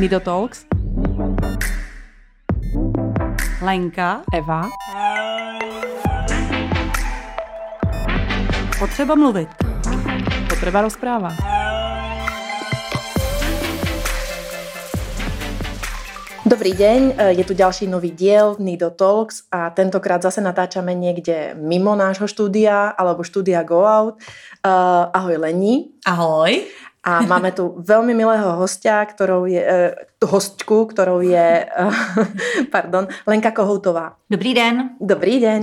Nido Talks. Lenka. Eva. Potřeba mluvit. Potreba rozpráva. Dobrý deň, je tu ďalší nový diel Nido Talks a tentokrát zase natáčame niekde mimo nášho štúdia alebo štúdia Go Out. Uh, ahoj Lení. Ahoj. A máme tu veľmi milého hostia, ktorou je, uh, hostku, ktorou je uh, pardon, Lenka Kohoutová. Dobrý den. Dobrý deň.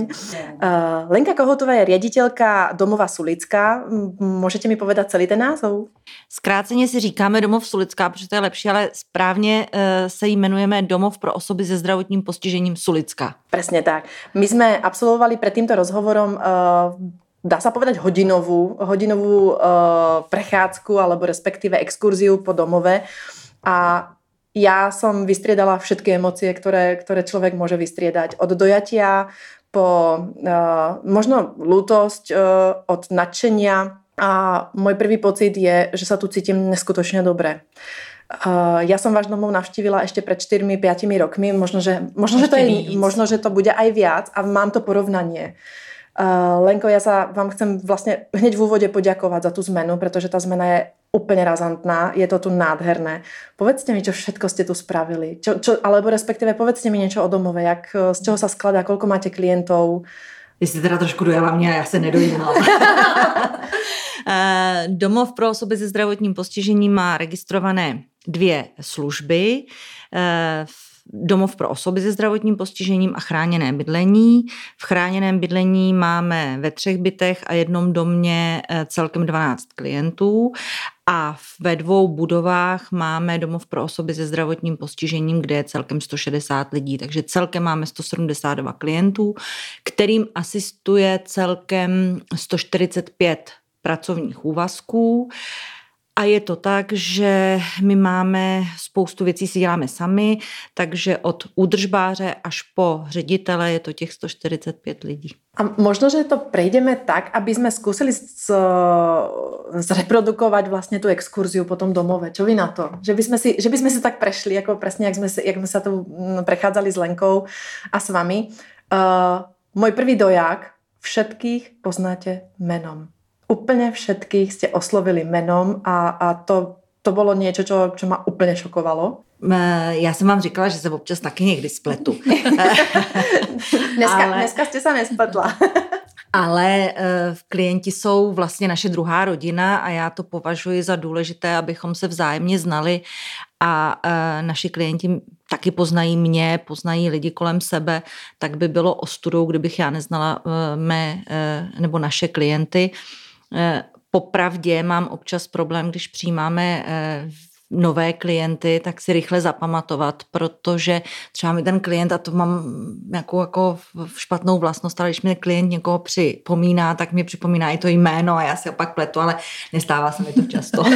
Uh, Lenka Kohoutová je riaditeľka domova Sulická. Môžete mi povedať celý ten názov? Zkráceně si říkáme domov Sulická, protože to je lepší, ale správně se jmenujeme Domov pro osoby se zdravotním postižením Sulická. Presne tak. My sme absolvovali pred týmto rozhovorom uh, dá sa povedať hodinovú, hodinovú uh, prechádzku alebo respektíve exkurziu po domove a ja som vystriedala všetky emócie, ktoré, ktoré človek môže vystriedať. Od dojatia po uh, možno lútosť, uh, od nadšenia a môj prvý pocit je, že sa tu cítim neskutočne dobre. Uh, ja som váš domov navštívila ešte pred 4-5 rokmi, možno že, možno, že to je, možno, že to bude aj viac a mám to porovnanie. Uh, Lenko, ja sa vám chcem vlastne hneď v úvode poďakovať za tú zmenu, pretože tá zmena je úplne razantná, je to tu nádherné. Povedzte mi, čo všetko ste tu spravili, čo, čo, alebo respektíve povedzte mi niečo o domove, jak, z čeho sa skladá, koľko máte klientov. Vy jste teda trošku dojela mě a já se nedojímala. Domov pro osoby se zdravotním postižením má registrované dvě služby. Domov pro osoby se zdravotním postižením a chráněné bydlení. V chráněném bydlení máme ve třech bytech a jednom domě celkem 12 klientů a ve dvou budovách máme domov pro osoby se zdravotním postižením, kde je celkem 160 lidí, takže celkem máme 172 klientů, kterým asistuje celkem 145 pracovních úvazků. A je to tak, že my máme spoustu věcí si děláme sami, takže od údržbáře až po ředitele je to těch 145 lidí. A možno, že to prejdeme tak, aby sme skúsili z, zreprodukovať vlastne tú exkurziu po tom domove. Čo vy na to? Že by sme si, že by sme si tak prešli, ako presne, jak sme, jak sme sa tu prechádzali s Lenkou a s vami. Uh, môj prvý doják, všetkých poznáte menom úplne všetkých ste oslovili menom a, a to, to bylo něco, čo, čo ma úplně šokovalo. Já jsem vám říkala, že se občas taky někdy spletu. dneska, Ale... dneska jste se nespletla. Ale uh, klienti jsou vlastně naše druhá rodina a já to považuji za důležité, abychom se vzájemně znali a uh, naši klienti taky poznají mě, poznají lidi kolem sebe, tak by bylo ostudou, kdybych já neznala mé nebo naše klienty. Eh, popravdě mám občas problém, když přijímáme eh, nové klienty, tak si rychle zapamatovat, protože třeba mi ten klient, a to mám jako, jako špatnou vlastnost, ale když mi klient někoho připomíná, tak mi připomíná i to jméno a já si opak pletu, ale nestává se mi to často.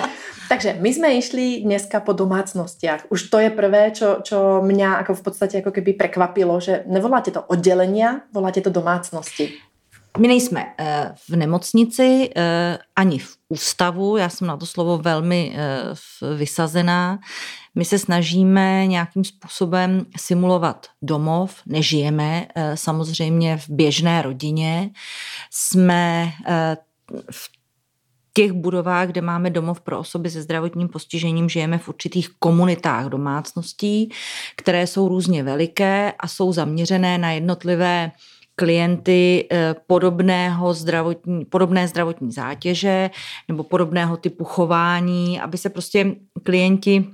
Takže my jsme išli dneska po domácnostiach. Už to je prvé, čo, čo mňa ako v podstate ako keby prekvapilo, že nevoláte to oddelenia, voláte to domácnosti. My nejsme eh, v nemocnici eh, ani v ústavu, já jsem na to slovo velmi eh, vysazená. My se snažíme nějakým způsobem simulovat domov, nežijeme samozřejmě v běžné rodině. Jsme v těch budovách, kde máme domov pro osoby se zdravotním postižením, žijeme v určitých komunitách domácností, které jsou různě veliké a jsou zaměřené na jednotlivé klienty eh, podobného zdravotní, podobné zdravotní zátěže nebo podobného typu chování, aby se prostě klienti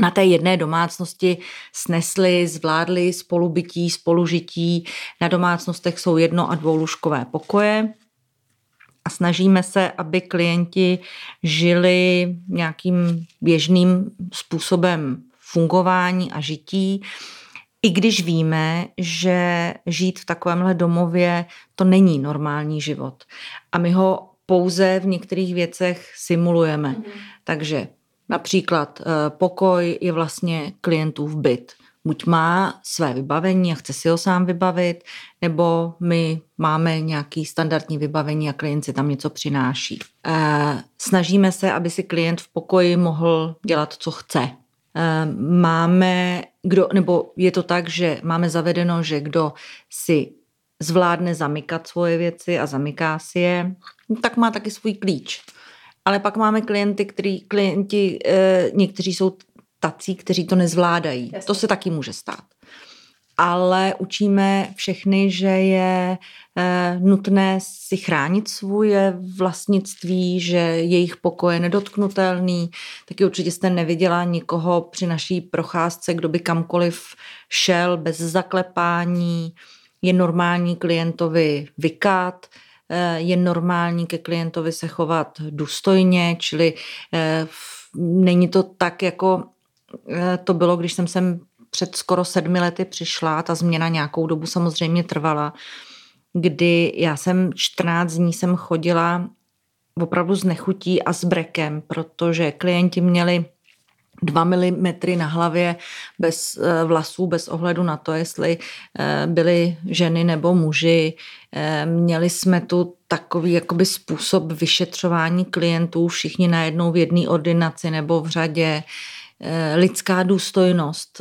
na té jedné domácnosti snesli, zvládli spolubytí, spolužití. Na domácnostech jsou jedno a dvoulužkové pokoje a snažíme se, aby klienti žili nějakým běžným způsobem fungování a žití i když víme, že žít v takovémhle domově to není normální život. A my ho pouze v některých věcech simulujeme. Mm. Takže například eh, pokoj je vlastně klientův byt. Buď má své vybavení a chce si ho sám vybavit, nebo my máme nějaký standardní vybavení a klient si tam něco přináší. Eh, snažíme se, aby si klient v pokoji mohl dělat, co chce máme, kdo, nebo je to tak, že máme zavedeno, že kdo si zvládne zamykat svoje věci a zamyká si je, tak má taky svůj klíč. Ale pak máme klienty, který, klienti, e, někteří jsou tací, kteří to nezvládají. Jasně. To se taky může stát. Ale učíme všechny, že je e, nutné si chránit svoje vlastnictví, že jejich pokoj je nedotknutelný. Taky určitě jste neviděla nikoho při naší procházce, kdo by kamkoliv šel bez zaklepání. Je normální klientovi vykat, Eh, je normální ke klientovi se chovat důstojně, čili eh, není to tak, jako eh, to bylo, když jsem sem před skoro sedmi lety přišla, ta změna nějakou dobu samozřejmě trvala, kdy já jsem 14 dní jsem chodila opravdu s nechutí a s brekem, protože klienti měli dva milimetry na hlavě bez eh, vlasů, bez ohledu na to, jestli eh, byly ženy nebo muži. Eh, měli jsme tu takový jakoby způsob vyšetřování klientů, všichni najednou v jedné ordinaci nebo v řadě. Lidská důstojnost.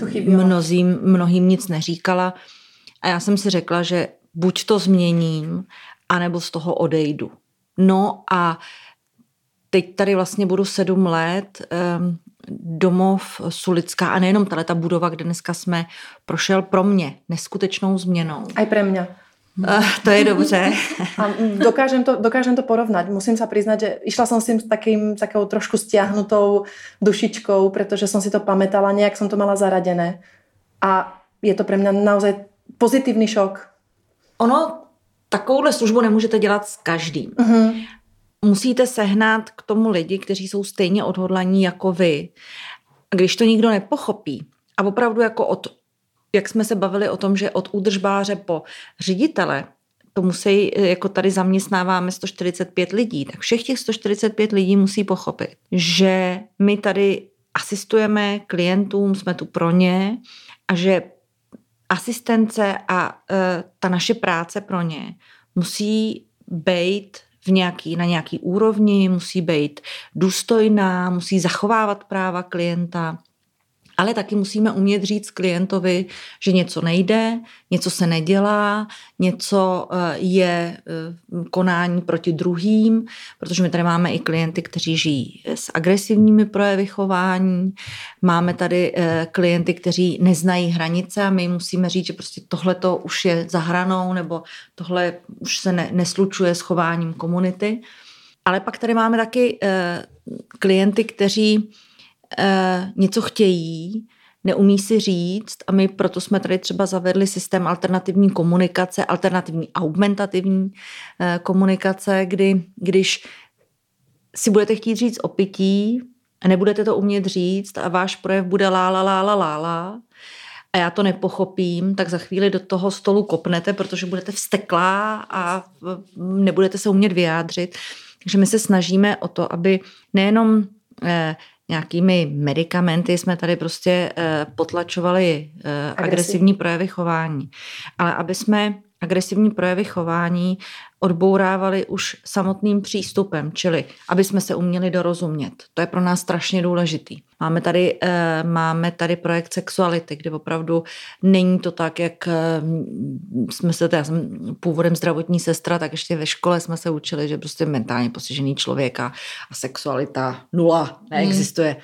To Mnozím, mnohým nic neříkala. A já jsem si řekla, že buď to změním, anebo z toho odejdu. No a teď tady vlastně budu sedm let. Ehm, domov Sulická a nejenom ta budova, kde dneska jsme, prošel pro mě neskutečnou změnou. A pro mě. Uh, to je dobře. A dokážem to, dokážem to porovnať. Musím sa priznať, že išla som s tým takým, takou trošku stiahnutou dušičkou, pretože som si to pamätala, nejak som to mala zaradené. A je to pre mňa naozaj pozitívny šok. Ono, takovouhle službu nemůžete dělat s každým. Uh-huh musíte sehnat k tomu lidi, kteří jsou stejně odhodlaní jako vy. A když to nikdo nepochopí, a opravdu jako od, jak jsme se bavili o tom, že od údržbáře po ředitele, to musí, jako tady zaměstnáváme 145 lidí, tak všech těch 145 lidí musí pochopit, že my tady asistujeme klientům, jsme tu pro ně a že asistence a e, ta naše práce pro ně musí být v nějaký, na nějaký úrovni, musí být důstojná, musí zachovávat práva klienta, ale taky musíme umět říct klientovi, že něco nejde, něco se nedělá, něco eh, je eh, konání proti druhým, protože my tady máme i klienty, kteří žijí s agresivními projevy chování, máme tady eh, klienty, kteří neznají hranice a my musíme říct, že prostě tohle to už je za hranou nebo tohle už se ne, neslučuje s chováním komunity. Ale pak tady máme taky klienty, kteří Eh, něco chtějí, neumí si říct a my proto jsme tady třeba zavedli systém alternativní komunikace, alternativní augmentativní eh, komunikace, kdy když si budete chtít říct o pití a nebudete to umět říct a váš projev bude lá, lá, lá, lá, lá, lá a já to nepochopím, tak za chvíli do toho stolu kopnete, protože budete vsteklá a nebudete se umět vyjádřit. Takže my se snažíme o to, aby nejenom eh, nějakými medicamenty jsme tady prostě eh, potlačovali eh, agresivní projevy chování. Ale aby jsme agresivní projevy chování odbourávali už samotným přístupem, čili aby jsme se uměli dorozumět. To je pro nás strašně důležitý. Máme tady, eh, máme tady projekt sexuality, kde opravdu není to tak, jak eh, jsme se, já jsem původem zdravotní sestra, tak ještě ve škole jsme se učili, že prostě mentálně postižený člověk a, a sexualita nula neexistuje. Hmm.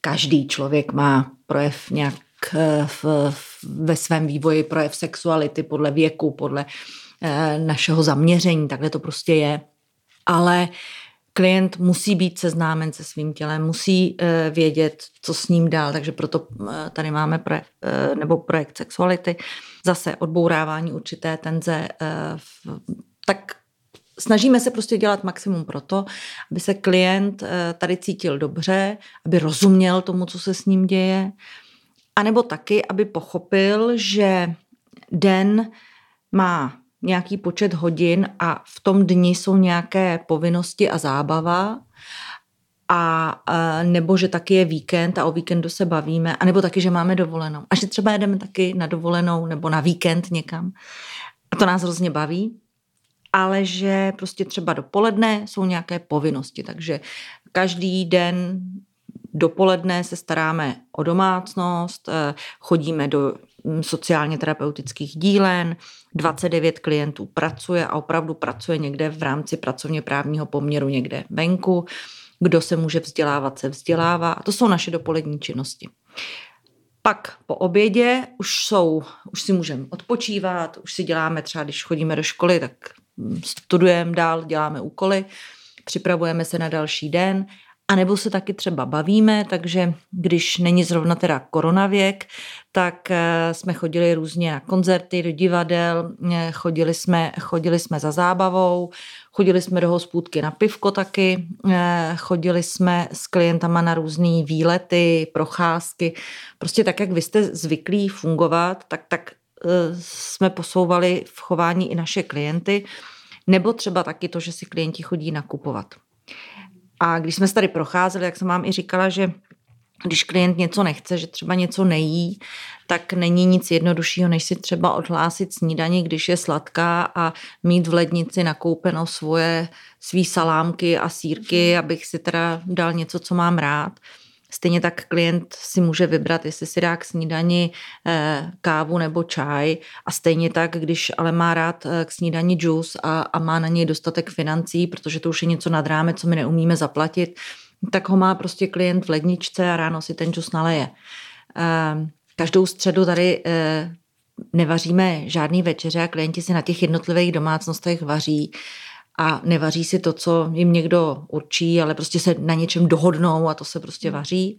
Každý člověk má projev nějak eh, v, v, ve svém vývoji, projev sexuality podle věku, podle eh, našeho zaměření, takhle to prostě je. Ale klient musí být seznámen se svým tělem, musí eh, vědět, co s ním dál, takže proto eh, tady máme projev, eh, nebo projekt sexuality, zase odbourávání určité tenze, tak snažíme se prostě dělat maximum pro to, aby se klient tady cítil dobře, aby rozuměl tomu, co se s ním děje, anebo taky, aby pochopil, že den má nějaký počet hodin a v tom dni jsou nějaké povinnosti a zábava a, a nebo že taky je víkend a o víkendu se bavíme, a nebo taky, že máme dovolenou. A že třeba jedeme taky na dovolenou nebo na víkend někam. A to nás hrozně baví, ale že prostě třeba dopoledne jsou nějaké povinnosti, takže každý den dopoledne se staráme o domácnost, eh, chodíme do sociálně terapeutických dílen, 29 klientů pracuje a opravdu pracuje někde v rámci pracovně právního poměru někde venku. Kdo se může vzdělávat, se vzdělává. A to jsou naše dopolední činnosti. Pak po obědě už jsou, už si můžeme odpočívat, už si děláme třeba, když chodíme do školy, tak hm, studujeme dál, děláme úkoly, připravujeme se na další den a nebo se taky třeba bavíme, takže když není zrovna teda koronavěk, tak eh, jsme chodili různě na koncerty, do divadel, eh, chodili jsme, chodili jsme za zábavou, chodili jsme do hospůdky na pivko taky, eh, chodili jsme s klientama na různé výlety, procházky. Prostě tak, jak vy jste zvyklí fungovat, tak, tak jsme posouvali v chování i naše klienty, nebo třeba taky to, že si klienti chodí nakupovat. A když jsme se tady procházeli, jak jsem vám i říkala, že když klient něco nechce, že třeba něco nejí, tak není nic jednoduššího, než si třeba odhlásit snídaní, když je sladká a mít v lednici nakoupeno svoje svý salámky a sírky, abych si teda dal něco, co mám rád. Stejně tak klient si může vybrat, jestli si dá k snídani eh, kávu nebo čaj a stejně tak, když ale má rád eh, k snídani džus a, a má na něj dostatek financí, protože to už je něco nad ráme, co my neumíme zaplatit, tak ho má prostě klient v ledničce a ráno si ten džus naleje. Eh, každou středu tady nevaříme žádný večeře a klienti si na těch jednotlivých domácnostech vaří a nevaří si to, co jim někdo určí, ale prostě se na něčem dohodnou a to se prostě hmm. vaří.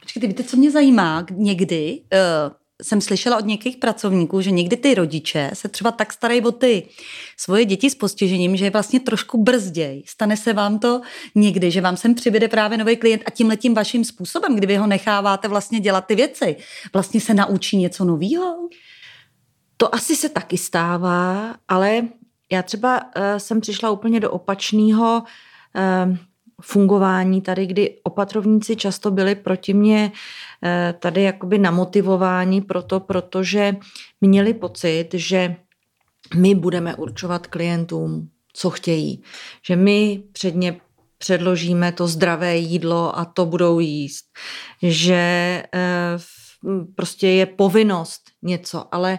Počkejte, víte, co mě zajímá? Někdy uh, jsem slyšela od některých pracovníků, že někdy ty rodiče se třeba tak starají o ty svoje děti s postižením, že je vlastně trošku brzděj. Stane se vám to někdy, že vám sem přivede právě nový klient a tím letím vaším způsobem, kdyby ho necháváte vlastně dělat ty věci, vlastně se naučí něco nového? To asi se taky stává, ale já třeba uh, jsem přišla úplně do opačného uh, fungování tady, kdy opatrovníci často byli proti mě uh, tady jakoby namotivováni proto, protože měli pocit, že my budeme určovat klientům, co chtějí. Že my předně předložíme to zdravé jídlo a to budou jíst. Že prostě je povinnost něco, ale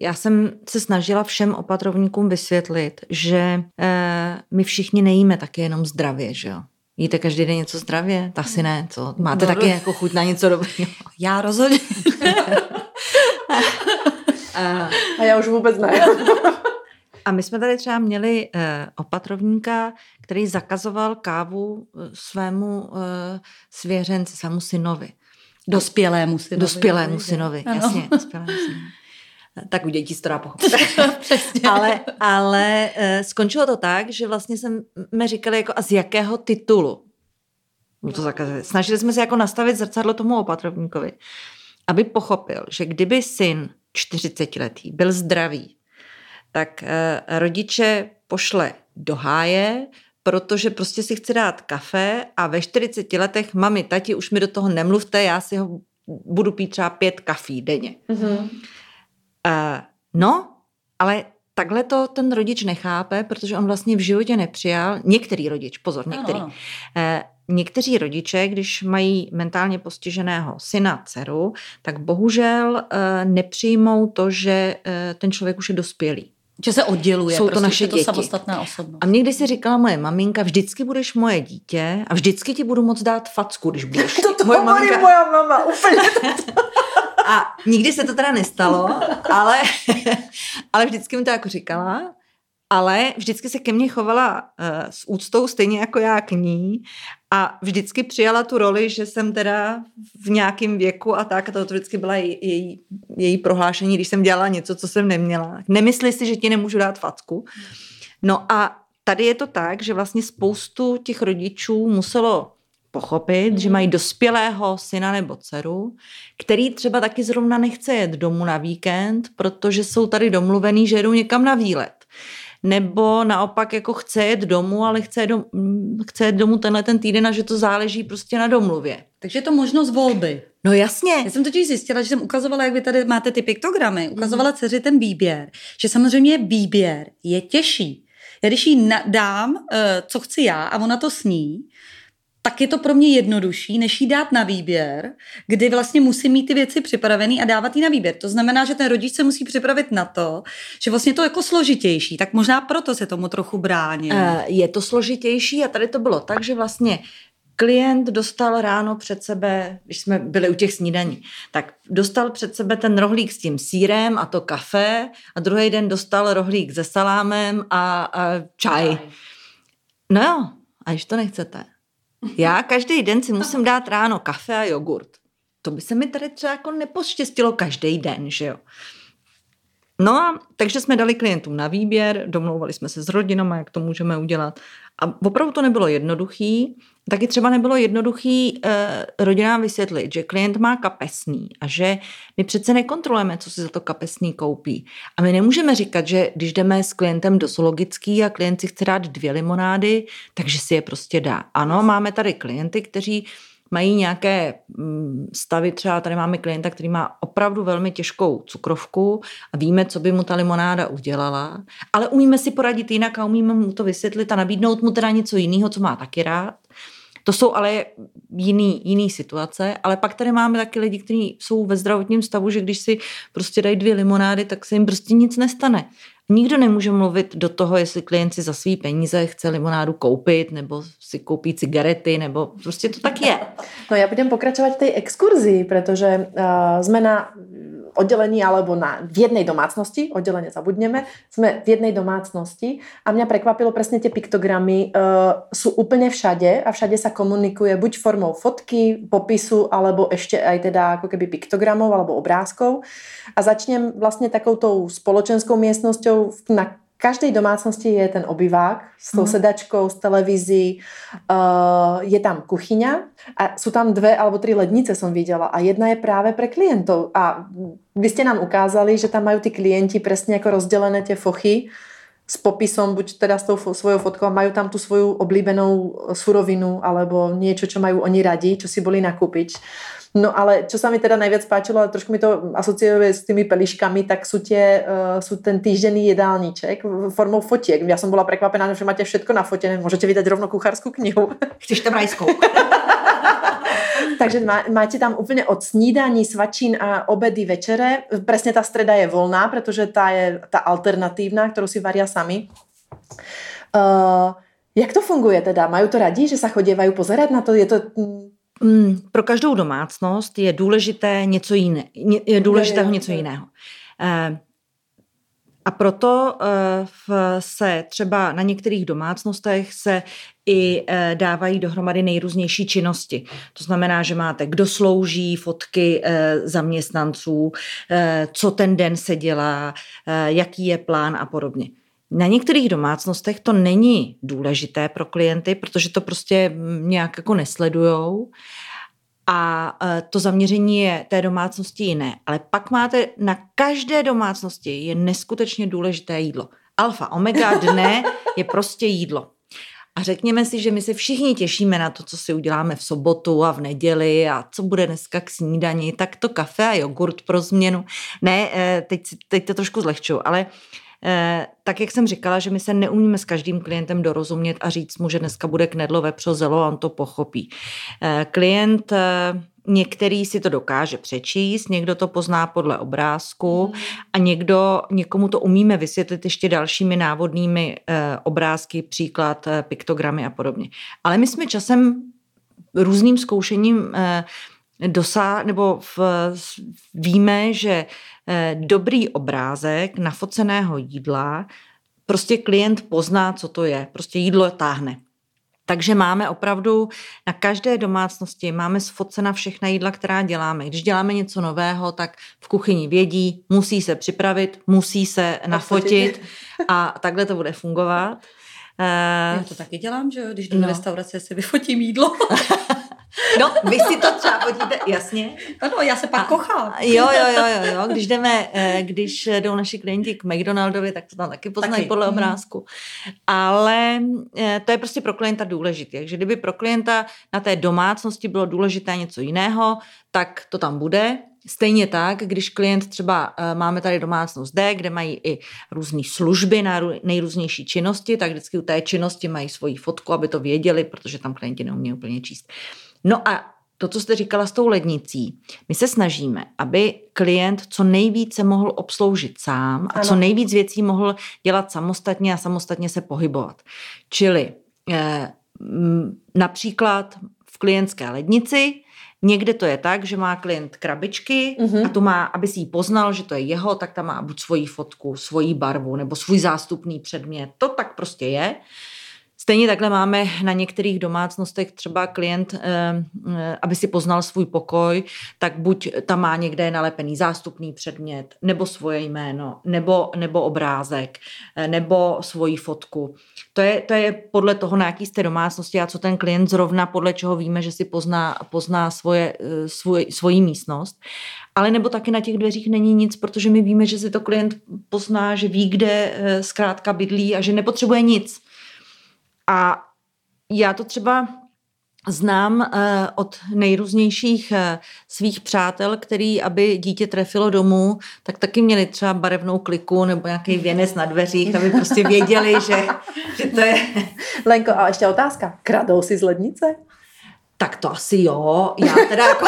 já jsem se snažila všem opatrovníkům vysvětlit, že e, my všichni nejíme taky jenom zdravě, že jo. Jíte každý den něco zdravě? Tak si ne, co? Máte no, taky jako chuť na něco dobrého? Já rozhodně. a, a já už vůbec ne. A my jsme tady třeba měli e, opatrovníka, který zakazoval kávu eh, svému e, svěřenci, svému synovi. Dospělému synovi. Dospělému synovi, jasně. Dospělému synovi tak u dětí se to dá pochopit. ale, ale uh, skončilo to tak, že vlastně jsme říkali jako a z jakého titulu mu to zakazuje. Snažili jsme se jako nastavit zrcadlo tomu opatrovníkovi, aby pochopil, že kdyby syn 40 letý byl zdravý, tak uh, rodiče pošle do háje, protože prostě si chce dát kafe a ve 40 letech, mami, tati, už mi do toho nemluvte, já si ho budu pít třeba pět kafí denně. Mm-hmm. Uh, no, ale takhle to ten rodič nechápe, protože on vlastně v životě nepřijal, některý rodič, pozor, některý. Ano, ano. Uh, někteří rodiče, když mají mentálně postiženého syna, dceru, tak bohužel uh, nepřijmou to, že ten člověk už je dospělý. Že se odděluje, jsou to prostě naše to děti. samostatná osobnost. A mě když si říkala moje maminka, vždycky budeš moje dítě a vždycky ti budu moc dát facku, když budeš. To, to moje maminka... moja mama, úplně. A nikdy se to teda nestalo, ale, ale vždycky mi to jako říkala. Ale vždycky se ke mně chovala uh, s úctou, stejně jako já k ní. A vždycky přijala tu roli, že jsem teda v nějakém věku a tak. A to vždycky byla její, její, prohlášení, když jsem dělala něco, co jsem neměla. Nemyslí si, že ti nemůžu dát facku. No a tady je to tak, že vlastně spoustu těch rodičů muselo pochopit, že mají dospělého syna nebo dceru, který třeba taky zrovna nechce jet domů na víkend, protože jsou tady domluvený, že jedou někam na výlet. Nebo naopak jako chce jet domů, ale chce jet, dom, chce jet domů tenhle ten týden a že to záleží prostě na domluvě. Takže je to možnost volby. No jasně. Já jsem totiž zjistila, že jsem ukazovala, jak vy tady máte ty piktogramy, ukazovala mm. dceři ten výběr, že samozřejmě výběr je těžší. Já když jí dám, eh, co chci já a ona to sní, tak je to pro mě jednodušší, než jí dát na výběr, kdy vlastně musí mít ty věci připravený a dávat jí na výběr. To znamená, že ten rodič se musí připravit na to, že vlastně to je jako složitější, tak možná proto se tomu trochu brání. Eh, je to složitější a tady to bylo tak, že vlastně klient dostal ráno před sebe, když jsme byli u těch snídaní, tak dostal před sebe ten rohlík s tím sírem a to kafe a druhý den dostal rohlík se salámem a, a čaj. No jo, a když to nechcete. Já každý den si musím dát ráno kafe a jogurt. To by se mi tady třeba jako nepoštěstilo každý den, že jo. No a takže jsme dali klientům na výběr, domlouvali jsme se s rodinama, jak to můžeme udělat. A opravdu to nebylo jednoduchý. Taky třeba nebylo jednoduchý eh, rodinám vysvětlit, že klient má kapesný a že my přece nekontrolujeme, co si za to kapesný koupí. A my nemůžeme říkat, že když jdeme s klientem do zoologický a klient si chce dát dvě limonády, takže si je prostě dá. Ano, máme tady klienty, kteří mají nějaké mm, stavy, třeba tady máme klienta, který má opravdu velmi těžkou cukrovku a víme, co by mu ta limonáda udělala, ale umíme si poradit jinak a umíme mu to vysvětlit a nabídnout mu teda něco jiného, co má taky rád. To jsou ale jiný, jiný situace, ale pak tady máme taky lidi, kteří jsou ve zdravotním stavu, že když si prostě dají dvě limonády, tak se jim prostě nic nestane. Nikdo nemůže mluvit do toho, jestli klient si za svý peníze chce limonádu koupit, nebo si koupí cigarety, nebo prostě to tak je. No já budem pokračovat v té exkurzi, protože uh, jsme na oddelení alebo na, v jednej domácnosti, oddelenie zabudneme, sme v jednej domácnosti a mňa prekvapilo presne tie piktogramy, uh, sú úplne všade a všade sa komunikuje buď formou fotky, popisu, alebo ešte aj teda ako keby piktogramov alebo obrázkov. A začnem vlastne takoutou spoločenskou miestnosťou na každej domácnosti je ten obyvák s tou mm. sedačkou, s televízií, uh, je tam kuchyňa a sú tam dve alebo tri lednice som videla. A jedna je práve pre klientov. A vy ste nám ukázali, že tam majú tí klienti presne ako rozdelené tie fochy s popisom, buď teda s tou svojou fotkou, majú tam tú svoju oblíbenou surovinu alebo niečo, čo majú oni radi, čo si boli nakúpiť. No ale čo sa mi teda najviac páčilo, ale trošku mi to asociuje s tými peliškami, tak sú, tie, uh, sú ten týždenný jedálniček formou fotiek. Ja som bola prekvapená, že máte všetko na fotené. Môžete vydať rovno kuchárskú knihu. Chceš tam rajskou. Takže má, máte tam úplne od snídaní, svačín a obedy, večere. Presne tá streda je voľná, pretože tá je tá alternatívna, ktorú si varia sami. Uh, jak to funguje teda? Majú to radí, že sa chodievajú pozerať na to? Je to Mm, pro každou domácnost je důležité něco jiné, je důležitého něco jiného. Eh, a proto eh, se třeba na některých domácnostech se i eh, dávají dohromady nejrůznější činnosti. To znamená, že máte, kdo slouží, fotky zaměstnanců, co ten den se dělá, jaký je plán a podobně. Na některých domácnostech to není důležité pro klienty, protože to prostě nějak jako nesledujou a e, to zaměření je té domácnosti jiné. Ale pak máte na každé domácnosti je neskutečně důležité jídlo. Alfa, omega dne je prostě jídlo. A řekněme si, že my se všichni těšíme na to, co si uděláme v sobotu a v neděli a co bude dneska k snídani, tak to kafe a jogurt pro změnu. Ne, e, teď, teď to trošku zlehču, ale Eh, tak jak jsem říkala, že my se neumíme s každým klientem dorozumět a říct mu, že dneska bude knedlo vepřo zelo a on to pochopí. Eh, klient eh, Některý si to dokáže přečíst, někdo to pozná podle obrázku hmm. a někdo, někomu to umíme vysvětlit ještě dalšími návodnými eh, obrázky, příklad, eh, piktogramy a podobně. Ale my jsme časem různým zkoušením eh, dosá, nebo v, víme, že eh, dobrý obrázek nafoceného jídla prostě klient pozná, co to je. Prostě jídlo táhne. Takže máme opravdu na každé domácnosti máme sfocena všechna jídla, která děláme. Když děláme něco nového, tak v kuchyni vědí, musí se připravit, musí se nafotit a takhle to bude fungovat. Já to taky dělám, že jo? Když jdu no. na restaurace, si vyfotím jídlo. No, vy si to třeba fotíte, jasně. Ano, já se pak kochám. Jo, jo, jo, jo, jo. Když jdeme, eh, když jdou naši klienti k McDonaldovi, tak to tam taky poznají taky. podle mhm. obrázku. Ale eh, to je prostě pro klienta důležité. Takže kdyby pro klienta na té domácnosti bylo důležité něco jiného, tak to tam bude. Stejně tak, když klient třeba eh, máme tady domácnost D, kde mají i různé služby na nejrůznější činnosti, tak vždycky u té činnosti mají svoji fotku, aby to věděli, protože tam klienti neumí úplně číst. No a to, co jste říkala s tou lednicí, my se snažíme, aby klient co nejvíce mohl obsloužit sám a ano. co nejvíc věcí mohl dělat samostatně a samostatně se pohybovat. Čili eh, například v klientské lednici Někde to je tak, že má klient krabičky uh-huh. a to má, aby si ji poznal, že to je jeho, tak tam má buď svoji fotku, svoji barvu nebo svůj zástupný předmět. To tak prostě je. Stejně takhle máme na některých domácnostech třeba klient, eh, eh, aby si poznal svůj pokoj, tak buď tam má někde nalepený zástupný předmět, nebo svoje jméno, nebo, nebo obrázek, eh, nebo svoji fotku. To je, to je podle toho, na jaký jste domácnosti a co ten klient zrovna, podle čeho víme, že si pozná, pozná svoje, svoj, svoji místnost. Ale nebo taky na těch dveřích není nic, protože my víme, že si to klient pozná, že ví, kde zkrátka bydlí a že nepotřebuje nic a já to třeba znám uh, od nejrůznějších uh, svých přátel, který, aby dítě trefilo domů, tak taky měli třeba barevnou kliku nebo nějaký věnec na dveřích, aby prostě věděli, že, že to je... Lenko, a ještě otázka. Kradou si z lednice? Tak to asi jo. Já teda jako...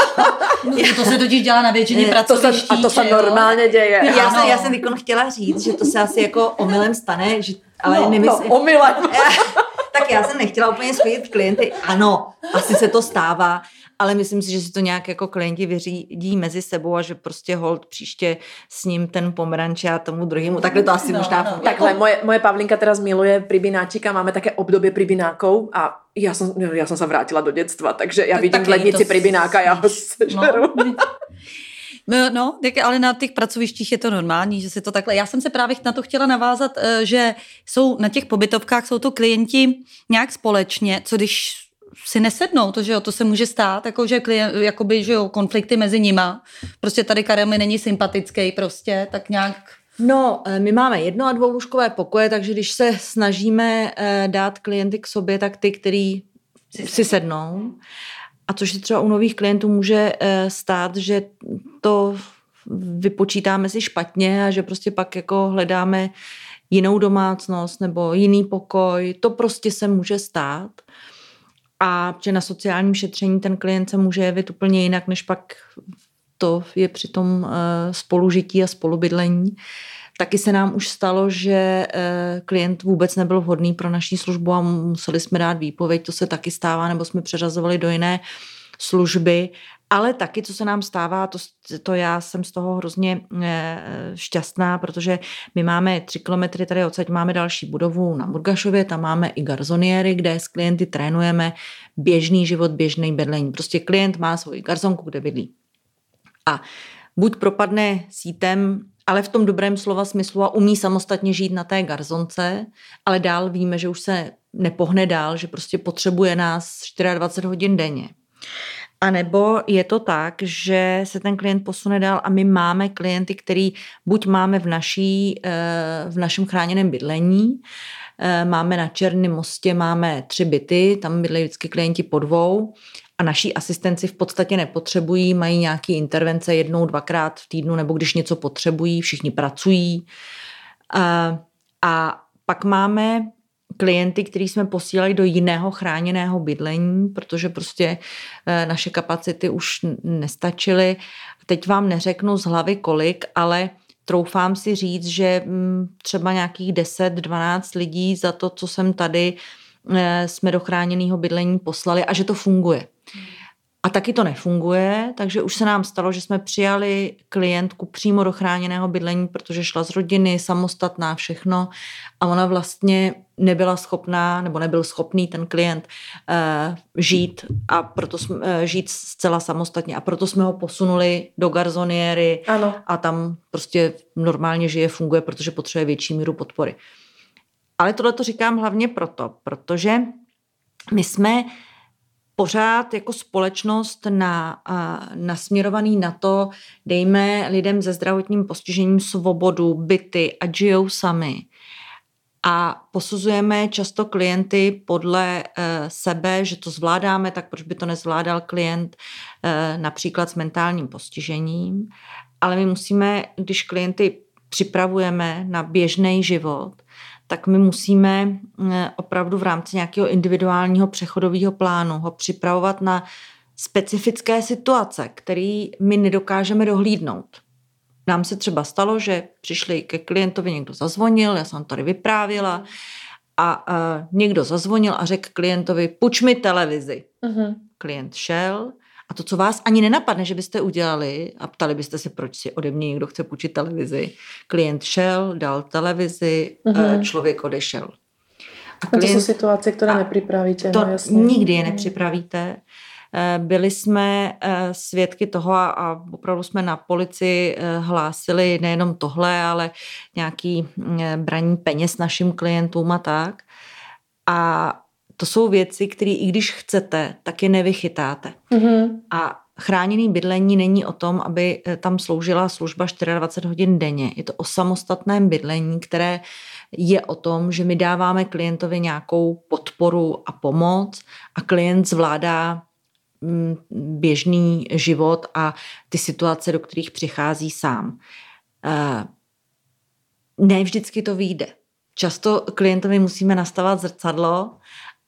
no, to se totiž dělá na většině pracoviští. A to se normálně děje. Já jsem, já jsem chtěla říct, že to se asi jako omylem stane, že, ale no, nemyslím... No, omylem. tak já jsem nechtěla úplně schodit klienty. Ano, asi se to stává, ale myslím si, že si to nějak jako klienti vyřídí mezi sebou a že prostě hold příště s ním ten pomeranč a tomu druhému. Takhle to asi no, možná no. Takhle, moje, moje Pavlinka teraz miluje pribináčika, máme také období pribinákov a já jsem, já jsem se vrátila do dětstva, takže já tak vidím v lednici pribináka, já ho sežeru. No. No, no, ale na těch pracovištích je to normální, že si to takhle. Já jsem se právě na to chtěla navázat, eh, že jsou na těch pobytovkách jsou to klienti nějak společně, co když si nesednou, to, že jo, to se může stát, jako, že klient, jakoby, že jo, konflikty mezi nima. Prostě tady Karel mi není sympatický prostě, tak nějak No, eh, my máme jedno a dvou lůžkové pokoje, takže když se snažíme eh, dát klienty k sobě, tak ty, který si sednou. A což se třeba u nových klientů může eh, stát, že to vypočítáme si špatně a že prostě pak jako hledáme jinou domácnost nebo jiný pokoj. To prostě se může stát. A že na sociálním šetření ten klient se může jevit úplně jinak, než pak to je při tom eh, spolužití a spolubydlení. Taky se nám už stalo, že eh, klient vůbec nebyl vhodný pro naší službu a museli jsme dát výpověď, to se taky stává, nebo jsme přeřazovali do jiné služby, ale taky, co se nám stává, to, to já jsem z toho hrozně eh, šťastná, protože my máme tři kilometry tady odsaď máme další budovu na Burgašově, tam máme i garzoniéry, kde s klienty trénujeme běžný život, běžný bydlení. Prostě klient má svoji garzonku, kde bydlí. A buď propadne sítem ale v tom dobrém slova smyslu a umí samostatně žít na té garzonce, ale dál víme, že už se nepohne dál, že prostě potřebuje nás 24 hodin denně. A nebo je to tak, že se ten klient posune dál a my máme klienty, který buď máme v, naší, eh, v našem chráněném bydlení, eh, máme na Černém mostě, máme tři byty, tam bydlejí vždycky klienti po dvou a naší asistenci v podstatě nepotřebují, mají nějaké intervence jednou, dvakrát v týdnu, nebo když něco potřebují, všichni pracují. A, a pak máme klienty, který jsme posílali do jiného chráněného bydlení, protože prostě e, naše kapacity už nestačily. Teď vám neřeknu z hlavy kolik, ale troufám si říct, že mm, třeba nějakých 10-12 lidí za to, co jsem tady, e, jsme do chráněného bydlení poslali a že to funguje. A taky to nefunguje, takže už se nám stalo, že jsme přijali klientku přímo do chráněného bydlení, protože šla z rodiny, samostatná, všechno a ona vlastně nebyla schopná, nebo nebyl schopný ten klient uh, žít a proto jsme, uh, žít zcela samostatně a proto jsme ho posunuli do garzoniéry ano. a tam prostě normálně žije, funguje, protože potřebuje větší míru podpory. Ale tohle to říkám hlavně proto, protože my jsme pořád jako společnost na, nasměrovaný na to, dejme lidem se zdravotním postižením svobodu, byty a žijou sami. a posuzujeme často klienty podle e, sebe, že to zvládáme, tak proč by to nezvládal klient e, například s mentálním postižením. Ale my musíme, když klienty připravujeme na běžný život, tak my musíme opravdu v rámci nějakého individuálního přechodového plánu ho připravovat na specifické situace, které my nedokážeme dohlídnout. Nám se třeba stalo, že přišli ke klientovi, někdo zazvonil, já jsem tady vyprávěla, a uh, někdo zazvonil a řekl klientovi, puč mi televizi. Uh-huh. Klient šel a to, co vás ani nenapadne, že byste udělali a ptali byste se, proč si ode mě někdo chce půjčit televizi. Klient šel, dal televizi, uh-huh. člověk odešel. A klient, to jsou situace, které nepřipravíte. To no, jasně. nikdy je nepřipravíte. Eh, byli jsme eh, svědky toho a opravdu jsme na policii hlásili nejenom tohle, ale nějaký braní peněz našim klientům a tak. A to jsou věci, které i když chcete, tak je nevychytáte. Mm-hmm. A chráněný bydlení není o tom, aby tam sloužila služba 24 hodin denně. Je to o samostatném bydlení, které je o tom, že my dáváme klientovi nějakou podporu a pomoc a klient zvládá Mm, běžný život a ty situace, do kterých přichází sám. Eh, ne vždycky to vyjde. Často klientovi musíme nastavovat zrcadlo,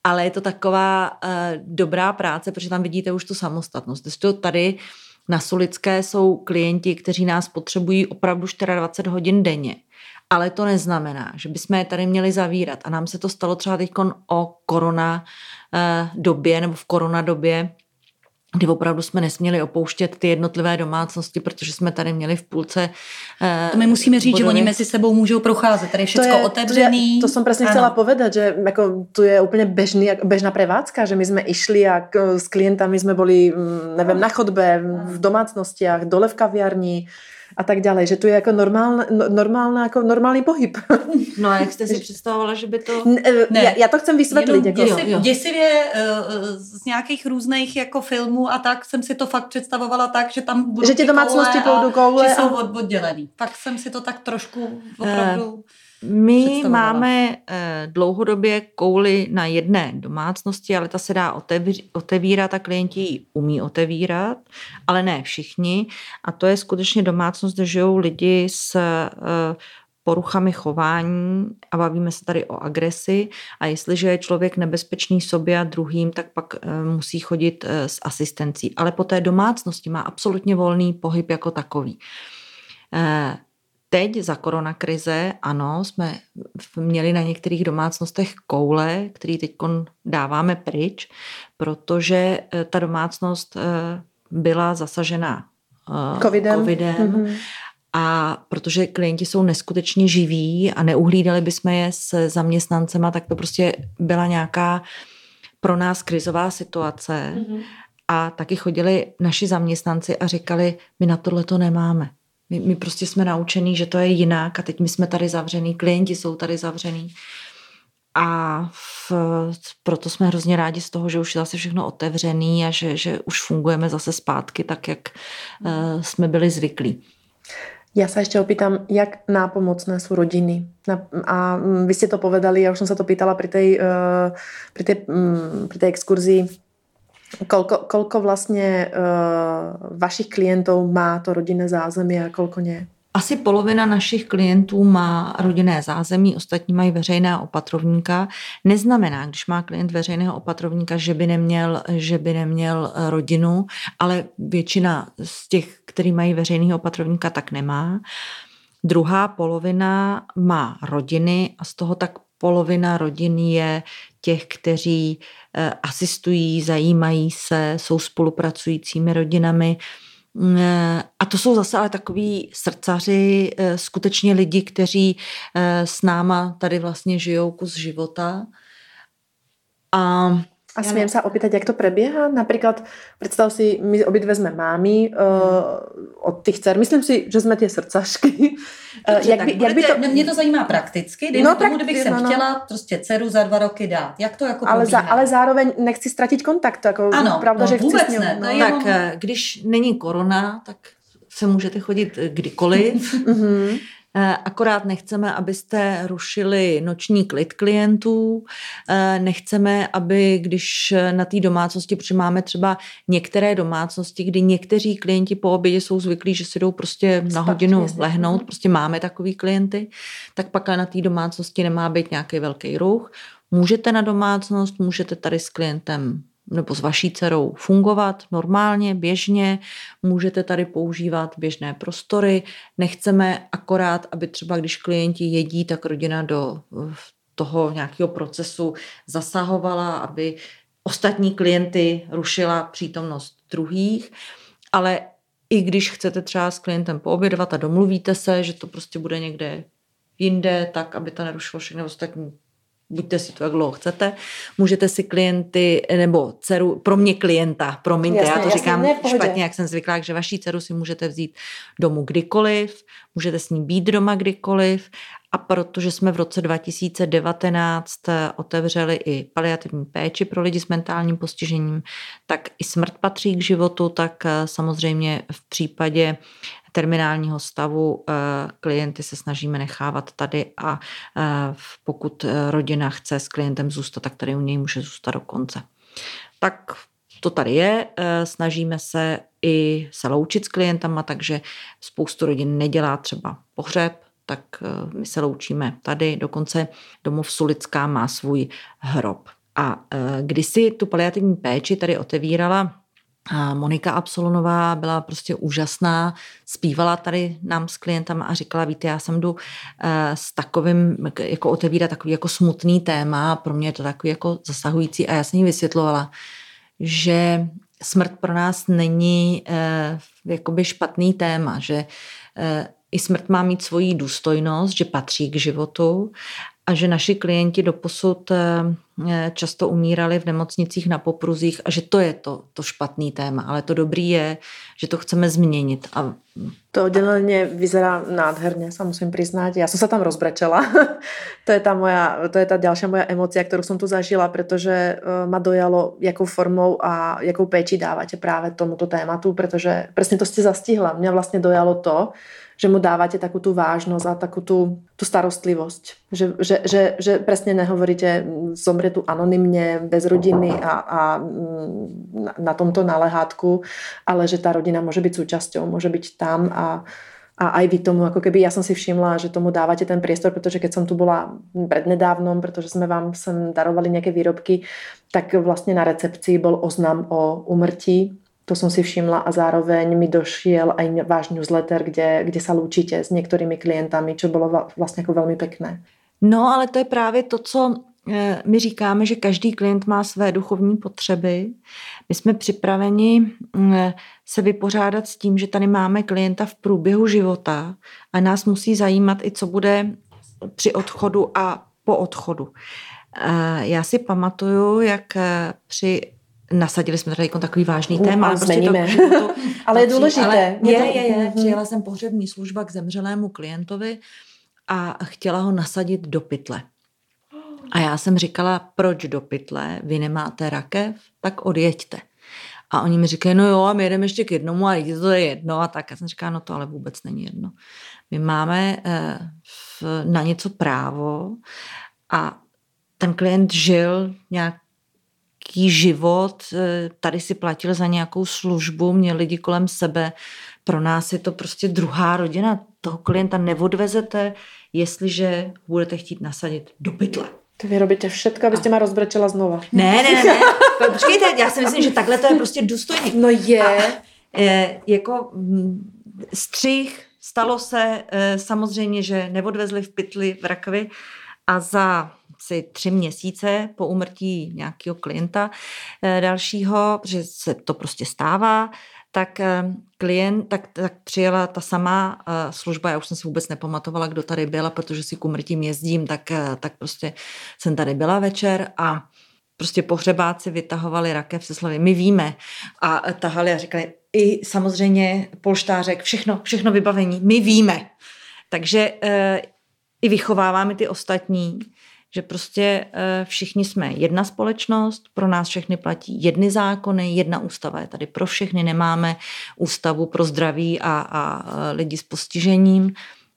ale je to taková uh, dobrá práce, protože tam vidíte už tu samostatnost. to tady na Solické jsou klienti, kteří nás potřebují opravdu 24 hodin denně. Ale to neznamená, že bychom je tady měli zavírat. A nám se to stalo třeba teď o korona uh, době nebo v korona době, kdy opravdu jsme nesměli opouštět ty jednotlivé domácnosti, protože jsme tady měli v půlce. Eh, to my musíme říct, budovy. že oni mezi sebou můžou procházet. Tady je všechno otevřený. To, je, to jsem přesně chtěla povedat, že jako, to je úplně bežný, bežná prevádzka, že my jsme išli a s klientami jsme byli, mm, nevím, na chodbe, v domácnostiach, dole v kaviarni, a tak dále, že to je jako normál, no, normálna, jako normální pohyb. No a jak jste si představovala, že by to... Eh, ne, já, já to chcem vysvětlit. jako... děsiv, jo, jo. Děsivě uh, z nějakých různých jako filmů a tak jsem si to fakt představovala tak, že tam budou Že ti domácnosti budou koule. Že jsou oddělený. Tak jsem si to tak trošku opravdu... Uh, my máme eh, dlouhodobě kouly na jedné domácnosti, ale ta se dá otevírat a klienti ji umí otevírat, ale ne všichni. A to je skutečně domácnost, kde žijou lidi s eh, poruchami chování a bavíme se tady o agresi a jestliže je člověk nebezpečný sobě a druhým, tak pak eh, musí chodit s asistencí. Ale po té domácnosti má absolutně volný pohyb jako takový. Teď za koronakrize, ano, jsme měli na některých domácnostech koule, který teď dáváme pryč, protože eh, ta domácnost eh, byla zasažena eh, covidem. covidem mm-hmm. A protože klienti jsou neskutečně živí a neuhlídali bychom je s zaměstnancema, tak to prostě byla nějaká pro nás krizová situace. Mm-hmm. A taky chodili naši zaměstnanci a říkali, my na tohle to nemáme. My, my prostě jsme naučení, že to je jinak a teď my jsme tady zavřený, klienti jsou tady zavřený. A v, proto jsme hrozně rádi z toho, že už je zase všechno otevřený a že, že už fungujeme zase zpátky tak, jak uh, jsme byli zvyklí. Já se ještě opýtam, jak nápomocné jsou rodiny. A vy jste to povedali, já už jsem se to pýtala při té, uh, um, při Kolko, kolko vlastně uh, vašich klientů má to rodinné zázemí a kolko ne? Asi polovina našich klientů má rodinné zázemí, ostatní mají veřejného opatrovníka. Neznamená, když má klient veřejného opatrovníka, že by neměl, že by neměl eh, rodinu, ale většina z těch, kteří mají veřejného opatrovníka, tak nemá. Druhá polovina má rodiny a z toho tak polovina rodin je těch, kteří eh, asistují, zajímají se, jsou spolupracujícími rodinami. Mm, eh, a to jsou zase ale takový srdcaři, eh, skutečně lidi, kteří s náma tady vlastně žijou kus života. A a smiem sa opýtať, jak to prebieha? Napríklad, predstav si, my obidve sme mámy uh, od tých dcer. Myslím si, že jsme tie srdcašky. Uh, jak by, jak by to... Mě to zajímá prakticky. Dejme no, tomu, kdybych se no, no. chtěla prostě dceru za dva roky dát. Jak to jako ale, za, ale zároveň nechci ztratit kontakt. Jako ano, pravda, no, že vůbec chci ne. No. Tak když není korona, tak se můžete chodit kdykoliv. Eh, akorát nechceme, abyste rušili noční klid klientů, eh, nechceme, aby když na té domácnosti, protože máme třeba některé domácnosti, kdy někteří klienti po obědě jsou zvyklí, že si jdou prostě na hodinu lehnout, mhm. prostě máme takový klienty, tak pak na té domácnosti nemá být nějaký velký ruch. Můžete na domácnost, můžete tady s klientem nebo s vaší dcerou fungovat normálně, běžně, můžete tady používat běžné prostory. Nechceme akorát, aby třeba když klienti jedí, tak rodina do toho nějakého procesu zasahovala, aby ostatní klienty rušila přítomnost druhých, ale i když chcete třeba s klientem poobědovat a domluvíte se, že to prostě bude někde jinde, tak aby to nerušilo všechny ostatní buďte si to, jak dlouho chcete. Můžete si klienty, nebo dceru, pro mě klienta, promiňte, jasně, já to jasně, říkám ne, špatně, jak jsem zvyklá, že vaší dceru si můžete vzít domů kdykoliv, můžete s ní být doma kdykoliv a protože jsme v roce 2019 otevřeli i paliativní péči pro lidi s mentálním postižením, tak i smrt patří k životu, tak samozřejmě v případě terminálního stavu eh, klienty se snažíme nechávat tady a eh, pokud eh, rodina chce s klientem zůstat, tak tady u něj může zůstat do konce. Tak to tady je, snažíme se i se loučit s klientama, takže spoustu rodin nedělá třeba pohřeb, tak my se loučíme tady, dokonce domov Sulická má svůj hrob. A kdysi tu paliativní péči tady otevírala a Monika Absolonová byla prostě úžasná, zpívala tady nám s klientama a říkala, víte, já jsem jdu eh, s takovým, jako otevírat takový jako smutný téma, pro mě je to takový jako zasahující. A já jsem jí vysvětlovala, že smrt pro nás není eh, jakoby špatný téma, že eh, i smrt má mít svoji důstojnost, že patří k životu a že naši klienti doposud eh, často umírali v nemocnicích na popruzích a že to je to, to špatný téma, ale to dobrý je, že to chceme změnit. A... To oddělenie vyzerá nádherně, sa musím přiznat. Já jsem se tam rozbrečela. to je ta moja, to je ta další moja emocia, kterou jsem tu zažila, protože eh, ma dojalo, jakou formou a jakou péči dáváte právě tomuto tématu, protože přesně to jste zastihla. Mě vlastně dojalo to, že mu dávate takú tú vážnosť a takú tú, tú starostlivosť. Že, že, že, že presne nehovoríte, zomrie tu anonymne, bez rodiny a, a na, na tomto nalehátku, ale že tá rodina môže byť súčasťou, môže byť tam a, a aj vy tomu, ako keby ja som si všimla, že tomu dávate ten priestor, pretože keď som tu bola prednedávnom, pretože sme vám sem darovali nejaké výrobky, tak vlastne na recepcii bol oznam o umrtí to som si všimla a zároveň mi došiel aj váš newsletter, kde, kde sa lúčite s některými klientami, čo bylo vlastně jako velmi pekné. No, ale to je právě to, co eh, my říkáme, že každý klient má své duchovní potřeby. My jsme připraveni se vypořádat s tím, že tady máme klienta v průběhu života a nás musí zajímat i, co bude při odchodu a po odchodu. Eh, já si pamatuju, jak při nasadili jsme tady takový vážný téma. Ale, prostě to, ale je důležité. Ale je, je, je. Mhm. Přijela jsem pohřební služba k zemřelému klientovi a chtěla ho nasadit do pytle. A já jsem říkala, proč do pytle? Vy nemáte rakev? Tak odjeďte. A oni mi říkají, no jo, a my jedeme ještě k jednomu a to je jedno a tak. Já jsem říkala, no to ale vůbec není jedno. My máme eh, na něco právo a ten klient žil nějak nějaký život, eh, tady si platil za nějakou službu, měl lidi kolem sebe. Pro nás je to prostě druhá rodina. Toho klienta neodvezete, jestliže budete chtít nasadit do pytle. To vy robíte všetko, abyste ma rozbrečela znova. Ne, ne, ne, ne. Počkejte, já si myslím, že takhle to je prostě důstojný. No je. A, je jako mm, střih, stalo se eh, samozřejmě, že neodvezli v pytli v rakvi a za asi tři měsíce po umrtí nějakého klienta eh, dalšího, že se to prostě stává, tak eh, klient, tak, tak přijela ta samá eh, služba, já už jsem si vůbec nepamatovala, kdo tady byla, protože si k umrtím jezdím, tak, tak prostě jsem tady byla večer a prostě pohřebáci vytahovali rakev se slovy, my víme a tahali a říkali, i samozřejmě polštářek, všechno, všechno vybavení, my víme. Takže e, i vychováváme ty ostatní, že prostě eh, všichni jsme jedna společnost, pro nás všechny platí jedny zákony, jedna ústava je tady pro všechny, nemáme ústavu pro zdraví a, a lidi s postižením.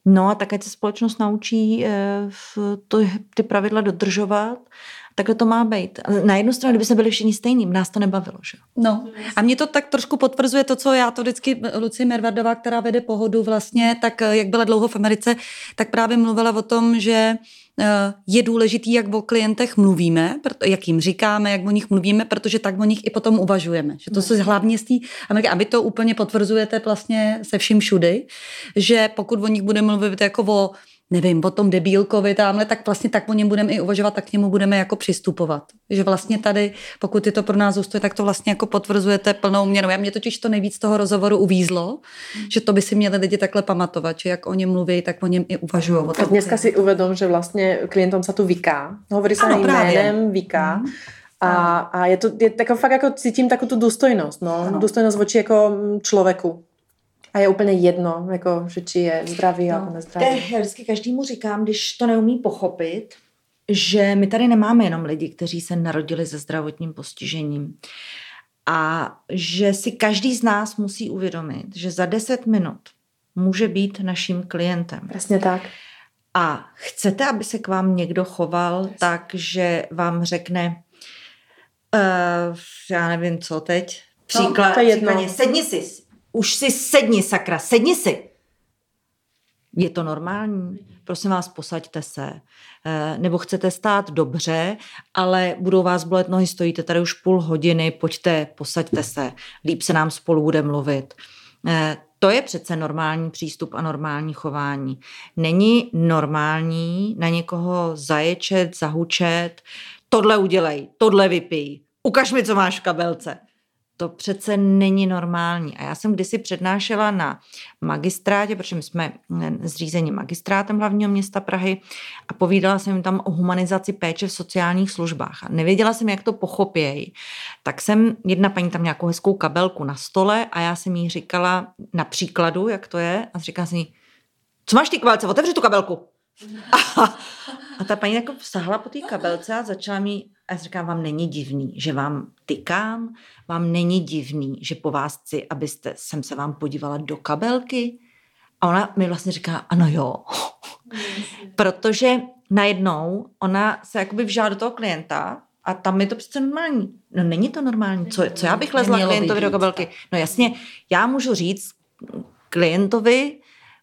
No a tak, ať se společnost naučí eh, to, ty pravidla dodržovat, takhle to má být. Na jednu stranu, kdyby se byli všichni stejní, nás to nebavilo, že? No a mě to tak trošku potvrzuje to, co já to vždycky, Lucie Mervardová, která vede pohodu vlastně, tak eh, jak byla dlouho v Americe, tak právě mluvila o tom, že Eh, je důležitý, jak o klientech mluvíme, jak jim říkáme, jak o nich mluvíme, protože tak o nich i potom uvažujeme. Že to se hlavně z té Ameriky, a vy to úplně potvrzujete vlastně se vším všudy, že pokud o nich bude mluvit jako o nevím, o tom debílkovi tamhle, tak vlastně tak o něm budeme i uvažovat, tak k němu budeme jako přistupovat. Že vlastně tady, pokud je to pro nás zůstuje, tak to vlastně jako potvrzujete plnou měrou. Já mě totiž to nejvíc toho rozhovoru uvízlo, mm. že to by si měli lidi takhle pamatovat, že jak o něm mluví, tak o něm i uvažují. A dneska si uvedom, že vlastně klientom se tu vyká. Hovorí se jménem, vyká. Mm. A, a je to je tako, fakt jako cítím takovou tu důstojnost, no. Ano. Důstojnost voči jako člověku. A je úplně jedno, jako, že či je zdravý no, nebo nezdravý. To já vždycky každému říkám, když to neumí pochopit, že my tady nemáme jenom lidi, kteří se narodili se zdravotním postižením. A že si každý z nás musí uvědomit, že za 10 minut může být naším klientem. Přesně tak. A chcete, aby se k vám někdo choval Přesně. tak, že vám řekne, uh, já nevím co teď, příklad, no, to je jedno. sedni si, už si sedni, sakra, sedni si. Je to normální? Prosím vás, posaďte se. Eh, nebo chcete stát dobře, ale budou vás bolet nohy, stojíte tady už půl hodiny, pojďte, posaďte se. Líp se nám spolu bude mluvit. Eh, to je přece normální přístup a normální chování. Není normální na někoho zaječet, zahučet, tohle udělej, tohle vypij, ukaž mi, co máš v kabelce. To přece není normální. A já jsem kdysi přednášela na magistrátě, protože my jsme zřízeni magistrátem hlavního města Prahy a povídala jsem jim tam o humanizaci péče v sociálních službách. A nevěděla jsem, jak to pochopějí. Tak jsem, jedna paní tam nějakou hezkou kabelku na stole a já jsem jí říkala na příkladu, jak to je a říkala jsem jí, co máš ty kabelce, otevři tu kabelku. A, a ta paní jako sahla po té kabelce a začala mi a já říkám, vám není divný, že vám tykám, vám není divný, že po vás chci, abyste, jsem se vám podívala do kabelky. A ona mi vlastně říká, ano jo. Protože najednou ona se jakoby vžádá do toho klienta a tam je to přece normální. No není to normální. Co, co já bych lezla klientovi do kabelky? No jasně, já můžu říct klientovi,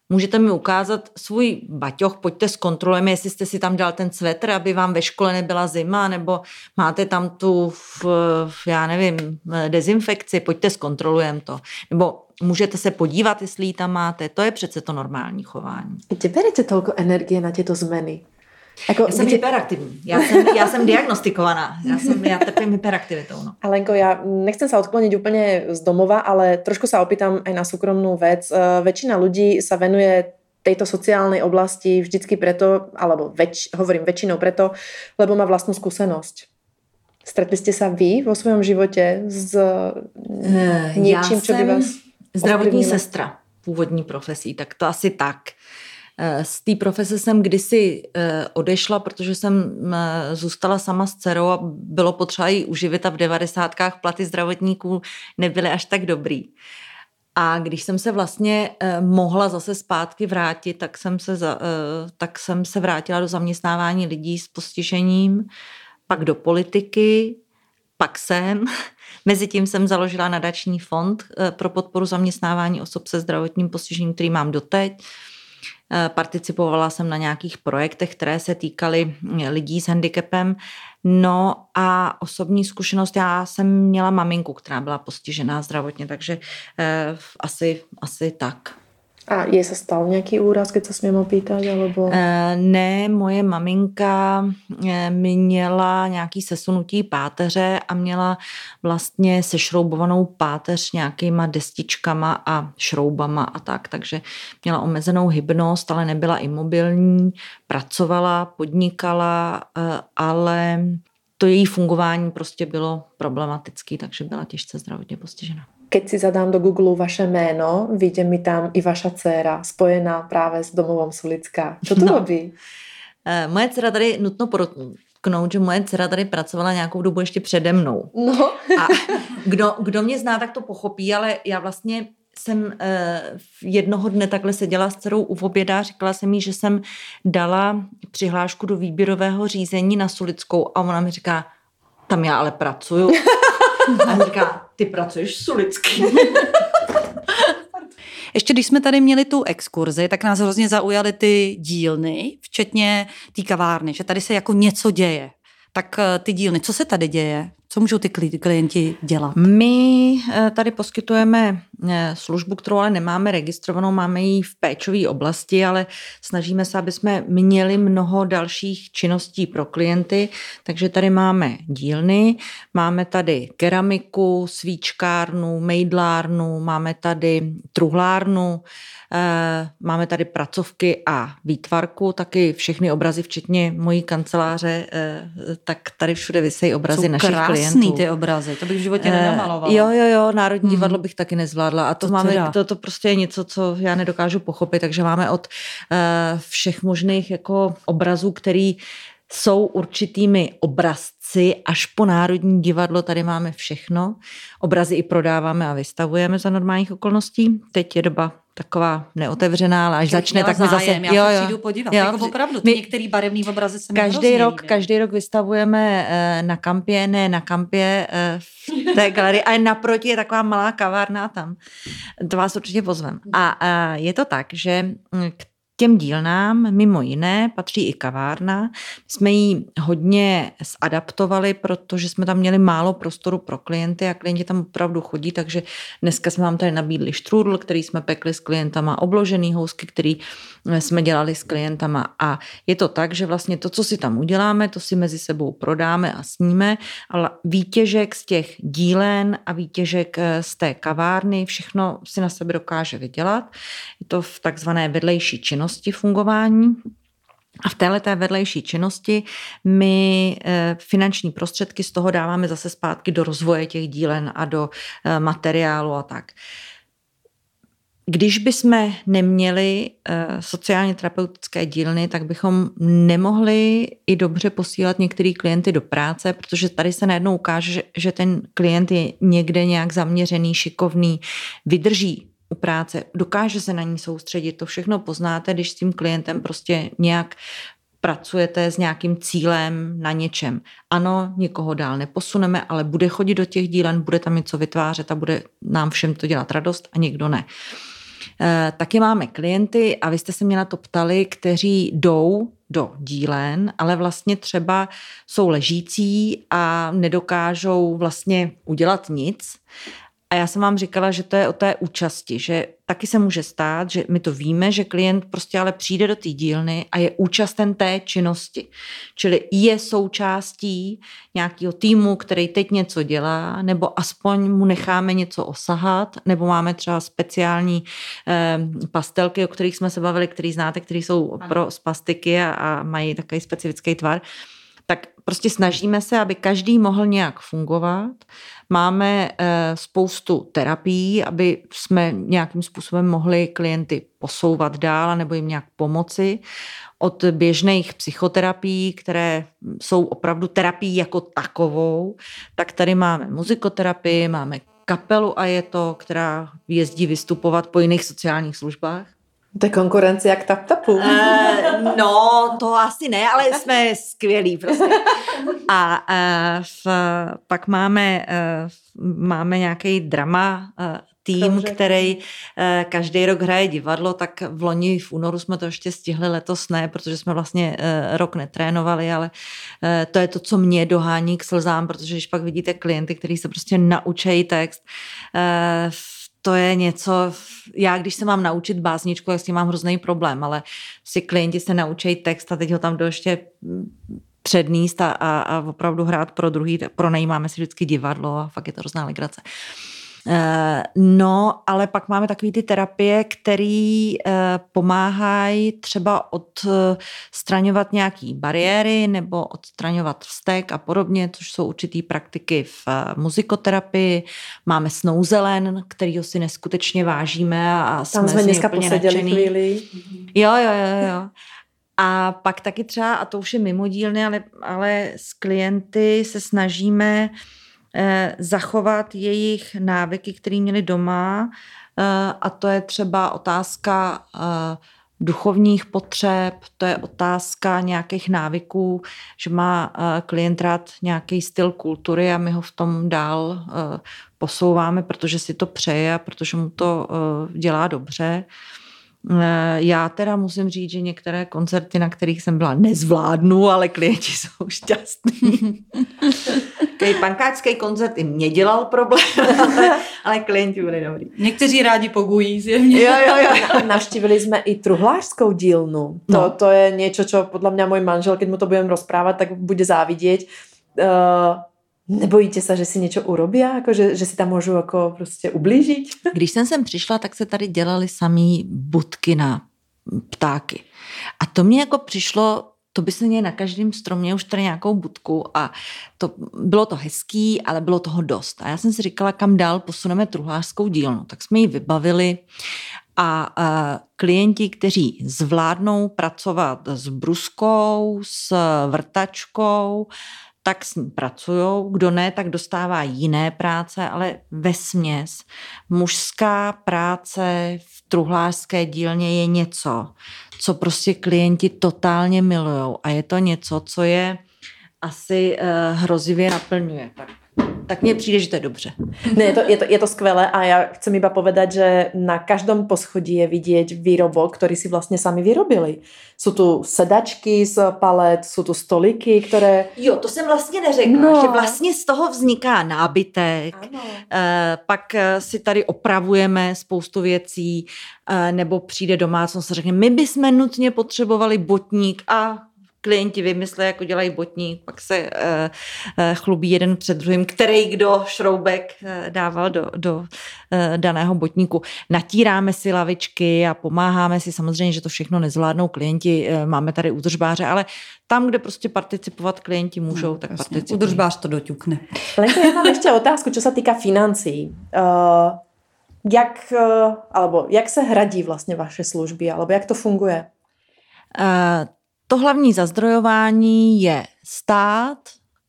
Můžete mi ukázat svůj baťoch, pojďte zkontrolujeme, jestli jste si tam dal ten svetr, aby vám ve škole nebyla zima, nebo máte tam tu, v, já nevím, dezinfekci, pojďte zkontrolujeme to. Nebo můžete se podívat, jestli ji tam máte. To je přece to normální chování. Kde berete tolko energie na tyto změny? Jako, já jsem kdy... hyperaktivní. Já jsem, já jsem diagnostikovaná. Já, jsem, já trpím hyperaktivitou. No. Alenko, já nechcem sa odkloniť úplne z domova, ale trošku sa opýtam aj na súkromnú vec. Uh, väčšina ľudí sa venuje tejto sociálnej oblasti vždycky preto, alebo väč, hovorím väčšinou preto, lebo má vlastnú skúsenosť. Stretli ste sa vy vo svojom živote s uh, niečím, čo by vás... zdravotní ovlivnilo? sestra původní profesí, tak to asi tak. Eh, z té profese jsem kdysi eh, odešla, protože jsem eh, zůstala sama s dcerou a bylo potřeba ji uživit a v devadesátkách platy zdravotníků nebyly až tak dobrý. A když jsem se vlastně mohla zase zpátky vrátit, tak jsem se, za, tak jsem se vrátila do zaměstnávání lidí s postižením, pak do politiky, pak jsem. Mezitím jsem založila nadační fond pro podporu zaměstnávání osob se zdravotním postižením, který mám doteď. Eh, participovala jsem na nějakých projektech, které se týkaly eh, lidí s handicapem. No a osobní zkušenost, já jsem měla maminku, která byla postižená zdravotně, takže eh, asi, asi tak. A je se stal nějaký úraz, keď se smím opýtat? Alebo... E, ne, moje maminka e, měla nějaký sesunutí páteře a měla vlastně sešroubovanou páteř nějakýma destičkama a šroubama a tak, takže měla omezenou hybnost, ale nebyla imobilní, pracovala, podnikala, e, ale to její fungování prostě bylo problematické, takže byla těžce zdravotně postižena keď si zadám do Google vaše jméno, vidím mi tam i vaša dcera spojená právě s domovom Sulická. Co to no. robí? Eh, moje dcera tady nutno podotknout, že moje dcera tady pracovala nějakou dobu ještě přede mnou. No. A kdo, kdo mě zná, tak to pochopí, ale já vlastně jsem uh, jednoho dne takhle seděla s dcerou u oběda, říkala jsem jí, že jsem dala přihlášku do výběrového řízení na Sulickou a ona mi říká, tam já ale pracuju. A říká, ty pracuješ v Sulický. Ještě když jsme tady měli tu exkurzi, tak nás hrozně zaujaly ty dílny, včetně té kavárny, že tady se jako něco děje. Tak eh, ty dílny, co se tady děje? Co můžou ty klienti dělat? My eh, tady poskytujeme službu, kterou ale nemáme registrovanou, máme ji v péčové oblasti, ale snažíme se, aby jsme měli mnoho dalších činností pro klienty, takže tady máme dílny, máme tady keramiku, svíčkárnu, mejdlárnu, máme tady truhlárnu, Eh, máme tady pracovky a výtvarku, taky všechny obrazy, včetně mojí kanceláře, eh, tak tady všude vysejí obrazy Jsou našich krásný klientů. ty obrazy, to bych v životě eh, nenamalovala. Jo, jo, jo, Národní hmm. divadlo bych taky nezvládla a to, to máme, to, to prostě je něco, co já nedokážu pochopit, takže máme od všech možných jako obrazů, který jsou určitými obrazci až po Národní divadlo, tady máme všechno. Obrazy i prodáváme a vystavujeme za normálních okolností. Teď je doba taková neotevřená, ale až začne, tak my zase... Já jo, jo. přijdu podívat, jo, jako opravdu, ty my, některý barevný obrazy se každý rok, líbí. každý rok vystavujeme eh, na kampě, ne na kampě eh, v té galerii, ale naproti je taková malá kavárna tam. To vás určitě pozvem. A je to tak, že k těm dílnám mimo jiné patří i kavárna. Jsme ji hodně zadaptovali, protože jsme tam měli málo prostoru pro klienty a klienti tam opravdu chodí, takže dneska jsme vám tady nabídli štrůdl, který jsme pekli s klientama, obložený housky, který jsme dělali s klientama a je to tak, že vlastně to, co si tam uděláme, to si mezi sebou prodáme a sníme, ale výtěžek z těch dílen a výtěžek eh, z té kavárny, všechno si na sebe dokáže vydělat. Je to v takzvané vedlejší činnosti fungování. A v této vedlejší činnosti my eh, finanční prostředky z toho dáváme zase zpátky do rozvoje těch dílen a do eh, materiálu a tak. Když bychom neměli uh, sociálně terapeutické dílny, tak bychom nemohli i dobře posílat některý klienty do práce, protože tady se najednou ukáže, že, že ten klient je někde nějak zaměřený, šikovný, vydrží u práce, dokáže se na ní soustředit. To všechno poznáte, když s tím klientem prostě nějak pracujete s nějakým cílem na něčem. Ano, nikoho dál neposuneme, ale bude chodit do těch dílen, bude tam něco vytvářet a bude nám všem to dělat radost a někdo ne. Eh, taky máme klienty, a vy jste se mě na to ptali, kteří jdou do dílen, ale vlastně třeba jsou ležící a nedokážou vlastně udělat nic a já jsem vám říkala, že to je o té účasti, že taky se může stát, že my to víme, že klient prostě ale přijde do té dílny a je účasten té činnosti. Čili je součástí nějakého týmu, který teď něco dělá, nebo aspoň mu necháme něco osahat, nebo máme třeba speciální eh, pastelky, o kterých jsme se bavili, který znáte, které jsou pro spastiky a, a mají takový specifický tvar tak prostě snažíme se, aby každý mohl nějak fungovat. Máme eh, spoustu terapií, aby jsme nějakým způsobem mohli klienty posouvat dál nebo jim nějak pomoci. Od běžných psychoterapií, které jsou opravdu terapií jako takovou, tak tady máme muzikoterapii, máme kapelu a je to, která jezdí vystupovat po jiných sociálních službách. To je konkurence jak tap tapu. Uh, no, to asi ne, ale jsme skvělí prostě. A uh, v, pak máme, uh, máme nějaký drama uh, tým, Dobře. který uh, každý rok hraje divadlo, tak v loni v únoru jsme to ještě stihli, letos ne, protože jsme vlastně uh, rok netrénovali, ale uh, to je to, co mě dohání k slzám, protože když pak vidíte klienty, kteří se prostě naučejí text, uh, to je něco, já když se mám naučit básničku, tak s tím mám hrozný problém, ale si klienti se naučí text a teď ho tam do ještě předníst a, a, a opravdu hrát pro druhý, pronajímáme si vždycky divadlo a fakt je to hrozná legrace. Uh, no, ale pak máme takové ty terapie, které eh, pomáhají třeba odstraňovat nějaké bariéry nebo odstraňovat vztek a podobně, což jsou určitý praktiky v eh, muzikoterapii. Máme snouzelen, kterýho si neskutečně vážíme a Tam jsme, jsme dneska poseděli chvíli. Jo, jo, jo, jo. A pak taky třeba, a to už je mimo dílny, ale, ale s klienty se snažíme uh, eh, zachovat jejich návyky, které měli doma, eh, a to je třeba otázka duchovních potřeb, to je otázka nějakých návyků, že má klient rád nějaký styl kultury a my ho v tom dál posouváme, protože si to přeje a protože mu to dělá dobře. Eh, já teda musím říct, že některé koncerty, na kterých jsem byla, nezvládnu, ale klienti jsou šťastní. Takový pankáčský koncert i mě dělal problém, ale, ale klienti byli dobrý. Někteří rádi pogují zjevně. Jo, jo, jo. Navštívili jsme i truhlářskou dílnu. To, no. to je něco, co podle mě můj manžel, když mu to budeme rozprávat, tak bude závidět. Uh, Nebojíte se, že si něco urobí, jako že, že si tam můžu jako prostě ublížit? Když jsem sem přišla, tak se tady dělali samý budky na ptáky. A to mě jako přišlo, to by se měl na každém stromě už tady nějakou budku a to, bylo to hezký, ale bylo toho dost. A já jsem si říkala, kam dál posuneme truhlářskou dílnu. Tak jsme ji vybavili a, a klienti, kteří zvládnou pracovat s bruskou, s vrtačkou, tak s ní pracují, kdo ne, tak dostává jiné práce, ale ve směs mužská práce v truhlářské dílně je něco, co prostě klienti totálně milují a je to něco, co je asi uh, hrozivě naplňuje. Tak tak mně přijde, že to je dobře. Ne, je to, je to, je to skvělé a já chcem iba povedať, že na každém poschodí je vidět výrobok, který si vlastně sami vyrobili. Jsou tu sedačky z palet, jsou tu stoliky, které... Jo, to jsem vlastně neřekla, no. že vlastně z toho vzniká nábytek, ano. E, pak eh, si tady opravujeme spoustu věcí, e, nebo přijde domácnost a řekne, my bychom nutně potřebovali botník a klienti vymyslí, jako dělají botník, pak se uh, uh, chlubí jeden před druhým, který kdo šroubek uh, dával do, do uh, daného botníku. Natíráme si lavičky a pomáháme si, samozřejmě, že to všechno nezvládnou klienti, uh, máme tady údržbáře, ale tam, kde prostě participovat klienti můžou, no, tak jasně. participují. Údržbář to doťukne. Lenka, já mám ještě otázku, co se týká financí. Uh, jak, uh, alebo jak se hradí vlastně vaše služby, alebo jak to funguje? Uh, to hlavní zazdrojování je stát,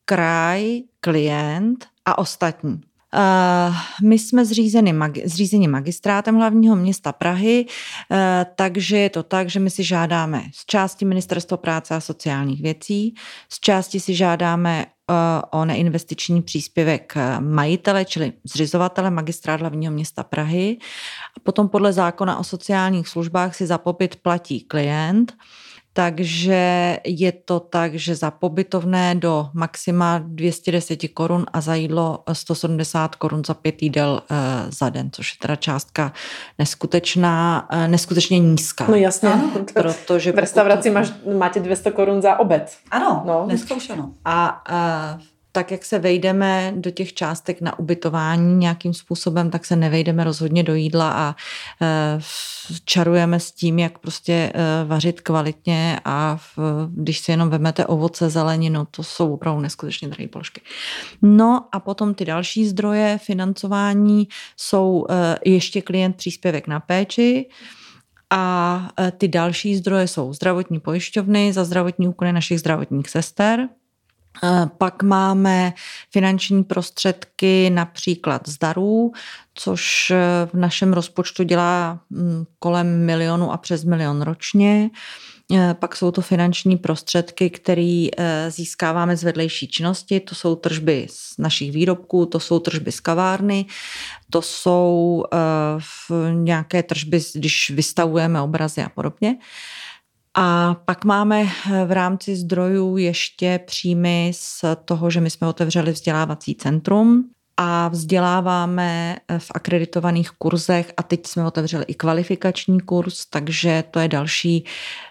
kraj, klient a ostatní. Uh, my jsme zřízeni, zřízeni magistrátem hlavního města Prahy, uh, takže je to tak, že my si žádáme z části Ministerstvo práce a sociálních věcí, z části si žádáme uh, o neinvestiční příspěvek majitele, čili zřizovatele magistrát hlavního města Prahy. Potom podle zákona o sociálních službách si za pobyt platí klient takže je to tak, že za pobytovné do maxima 210 korun a za jídlo 170 korun za pět jídel eh, za den, což je teda částka neskutečná, eh, neskutečně nízká. No jasně, ano, protože v restauraci máš, máte 200 korun za obed. Ano, no. neskoušeno. A, a tak, jak se vejdeme do těch částek na ubytování nějakým způsobem, tak se nevejdeme rozhodně do jídla a e, čarujeme s tím, jak prostě e, vařit kvalitně a když si jenom vemete ovoce, zeleninu, to jsou opravdu neskutečně drahé položky. No a potom ty další zdroje financování jsou e, ještě klient příspěvek na péči, a ty další zdroje jsou zdravotní pojišťovny za zdravotní úkony našich zdravotních sester, pak máme finanční prostředky například z darů, což v našem rozpočtu dělá mm, kolem milionu a přes milion ročně. Pak jsou to finanční prostředky, které získáváme z vedlejší činnosti. To jsou tržby z našich výrobků, to jsou tržby z kavárny, to jsou nějaké tržby, když vystavujeme obrazy a podobně. A pak máme eh, v rámci zdrojů ještě příjmy z toho, že my jsme otevřeli vzdělávací centrum a vzděláváme eh, v akreditovaných kurzech a teď jsme otevřeli i kvalifikační kurz, takže to je další,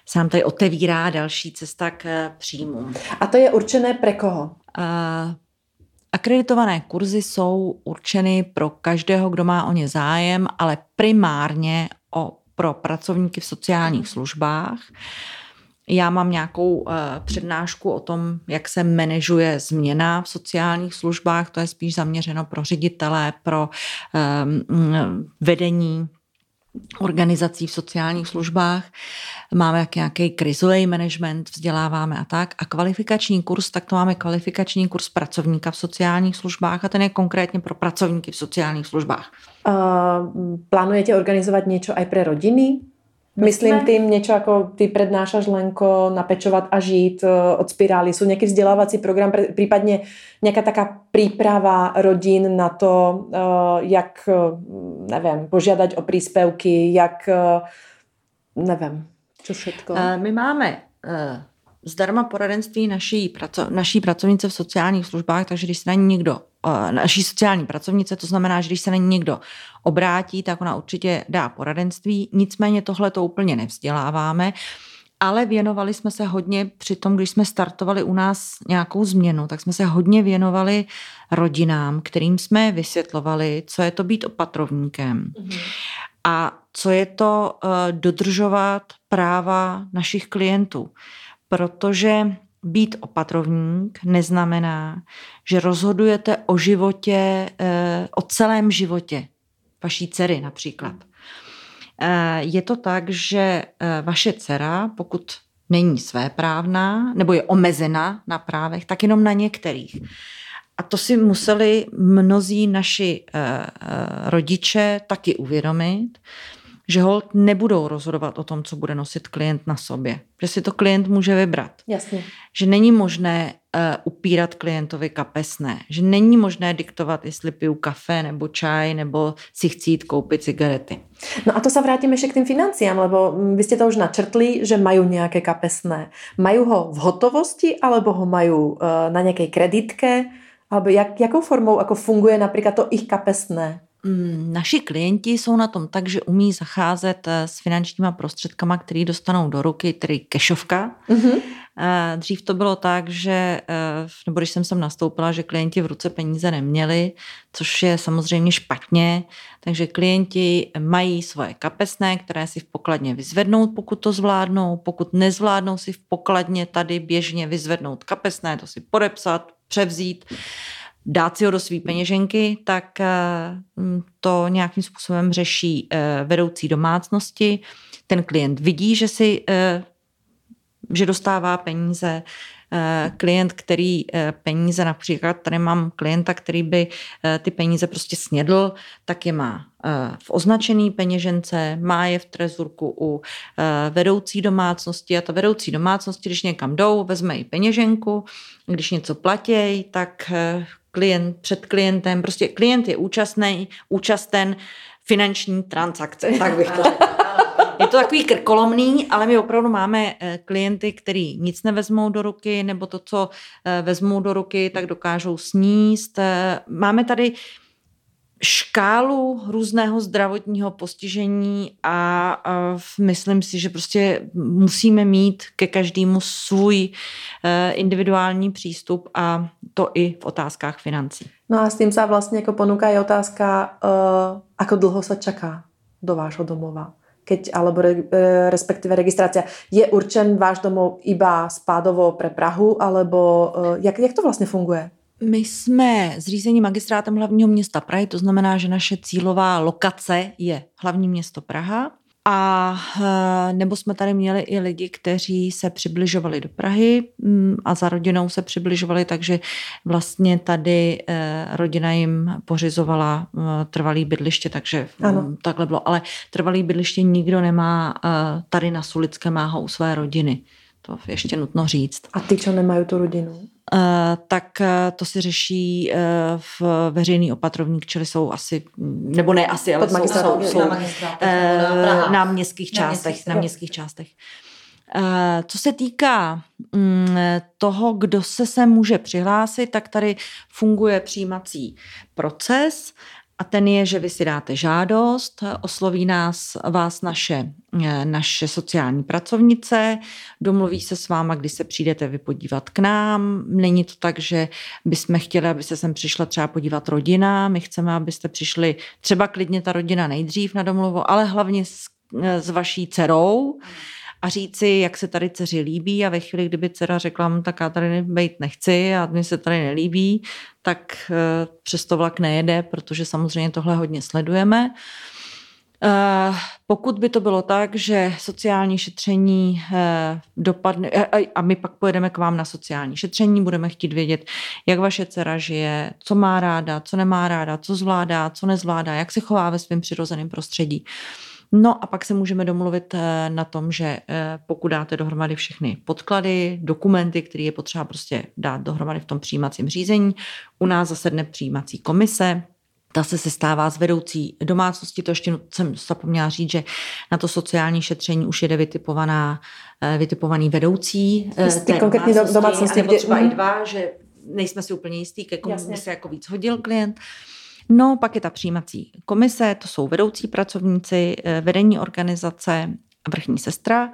se nám tady otevírá další cesta k eh, příjmům. A to je určené pro koho? Uh, Akreditované kurzy jsou určeny pro každého, kdo má o ně zájem, ale primárně o pro pracovníky v sociálních službách. Já mám nějakou uh, přednášku o tom, jak se manažuje změna v sociálních službách. To je spíš zaměřeno pro ředitele, pro um, vedení organizací v sociálních službách. máme jak nějaký krizový management, vzděláváme a tak. A kvalifikační kurz, tak to máme kvalifikační kurz pracovníka v sociálních službách a ten je konkrétně pro pracovníky v sociálních službách. Uh, plánujete organizovat něco aj pre rodiny? Myslím tým niečo ako ty prednášaš Lenko, napečovať a žít e, od spirály. Sú nejaký vzdelávací program, prípadne nejaká taká príprava rodín na to, e, jak, e, neviem, požiadať o príspevky, jak, neviem, čo všetko. My máme zdarma poradenství naší, praco, naší pracovnice v sociálních službách, takže když se na ní někdo, naší sociální pracovnice, to znamená, že když se na ní někdo obrátí, tak ona určitě dá poradenství. Nicméně tohle to úplně nevzděláváme, ale věnovali jsme se hodně při tom, když jsme startovali u nás nějakou změnu, tak jsme se hodně věnovali rodinám, kterým jsme vysvětlovali, co je to být opatrovníkem. Mm-hmm. A co je to uh, dodržovat práva našich klientů protože být opatrovník neznamená, že rozhodujete o životě, eh, o celém životě vaší dcery například. Eh, je to tak, že eh, vaše dcera, pokud není svéprávná nebo je omezena na právech, tak jenom na některých. A to si museli mnozí naši rodiče taky uvědomit, že hold nebudou rozhodovat o tom, co bude nosit klient na sobě. Že si to klient může vybrat. Jasně. Že není možné uh, upírat klientovi kapesné. Že není možné diktovat, jestli piju kafe nebo čaj, nebo si chci jít koupit cigarety. No a to se vrátíme ještě k tým financiám, lebo vy jste to už načrtli, že mají nějaké kapesné. Mají ho v hotovosti, alebo ho mají uh, na nějaké kreditke? Alebo jak, jakou formou jako funguje například to ich kapesné? Mm, naši klienti jsou na tom tak, že umí zacházet eh, s finančníma prostředkama, které dostanou do ruky, tedy kešovka. Mm-hmm. Dřív to bylo tak, že, eh, nebo když jsem sem nastoupila, že klienti v ruce peníze neměli, což je samozřejmě špatně, takže klienti mají svoje kapesné, které si v pokladně vyzvednou, pokud to zvládnou, pokud nezvládnou si v pokladně tady běžně vyzvednout kapesné, to si podepsat, převzít dát si ho do své peněženky, tak eh, mm, to nějakým způsobem řeší eh, vedoucí domácnosti. Ten klient vidí, že si eh, že dostává peníze, klient, který peníze, například tady mám klienta, který by ty peníze prostě snědl, tak je má v označený peněžence, má je v trezurku u vedoucí domácnosti a ta vedoucí domácnosti, když někam jdou, vezme i peněženku, když něco platí, tak klient před klientem, prostě klient je účastný, účasten finanční transakce, tak bych to. Je to takový krkolomný, ale my opravdu máme eh, klienty, kteří nic nevezmou do ruky, nebo to, co eh, vezmou do ruky, tak dokážou sníst. Eh, máme tady škálu různého zdravotního postižení a, a myslím si, že prostě musíme mít ke každému svůj e, individuální přístup a to i v otázkách financí. No a s tím se vlastně jako ponúka je otázka, uh, ako se čaká do vášho domova keď, alebo re, e, respektíve registrácia. Je určen váš domov iba spádovo pre Prahu, alebo jak, jak to vlastně funguje? My jsme zřízení magistrátem hlavního města Prahy, to znamená, že naše cílová lokace je hlavní město Praha. A eh, nebo jsme tady měli i lidi, kteří se přibližovali do Prahy mm, a za rodinou se přibližovali, takže vlastně tady eh, rodina jim pořizovala eh, trvalý bydliště, takže mm, ano. takhle bylo. Ale trvalý bydliště nikdo nemá tady na Sulické má ho u své rodiny. To ještě nutno říct. A ty, co nemají tu rodinu? Eh, tak eh, to si řeší eh, v veřejný opatrovník, čili jsou asi, nebo ne asi, ale jsou, jsou, jsou na, na, na městských částech. Na městských částech. Co se týká mm, toho, kdo se se může přihlásit, tak tady funguje přijímací proces a ten je, že vy si dáte žádost, osloví nás, vás naše, naše sociální pracovnice, domluví se s váma, kdy se přijdete vy podívat k nám. Není to tak, že bychom chtěli, aby se sem přišla třeba podívat rodina. My chceme, abyste přišli třeba klidně ta rodina nejdřív na domluvu, ale hlavně s, s vaší dcerou a říci, jak se tady dceři líbí a ve chvíli, kdyby dcera řekla, hm, tak já tady být nechci a mi se tady nelíbí, tak eh, přesto vlak nejede, protože samozřejmě tohle hodně sledujeme. Uh, pokud by to bylo tak, že sociální šetření uh, dopadne, a my pak pojedeme k vám na sociální šetření, budeme chtít vědět, jak vaše dcera žije, co má ráda, co nemá ráda, co zvládá, co nezvládá, jak se chová ve svém přirozeném prostředí. No a pak se můžeme domluvit na tom, že pokud dáte dohromady všechny podklady, dokumenty, které je potřeba prostě dát dohromady v tom přijímacím řízení, u nás zasedne přijímací komise, ta se sestává z vedoucí domácnosti, to ještě jsem zapomněla říct, že na to sociální šetření už jede vytipovaná, eh, vytipovaný vedoucí eh, Ty konkrétní domácnosti, domácnosti nebo třeba kde... i dva, že nejsme si úplně jistý, ke komu by se jako víc hodil klient. No, pak je ta přijímací komise, to jsou vedoucí pracovníci, eh, vedení organizace, vrchní sestra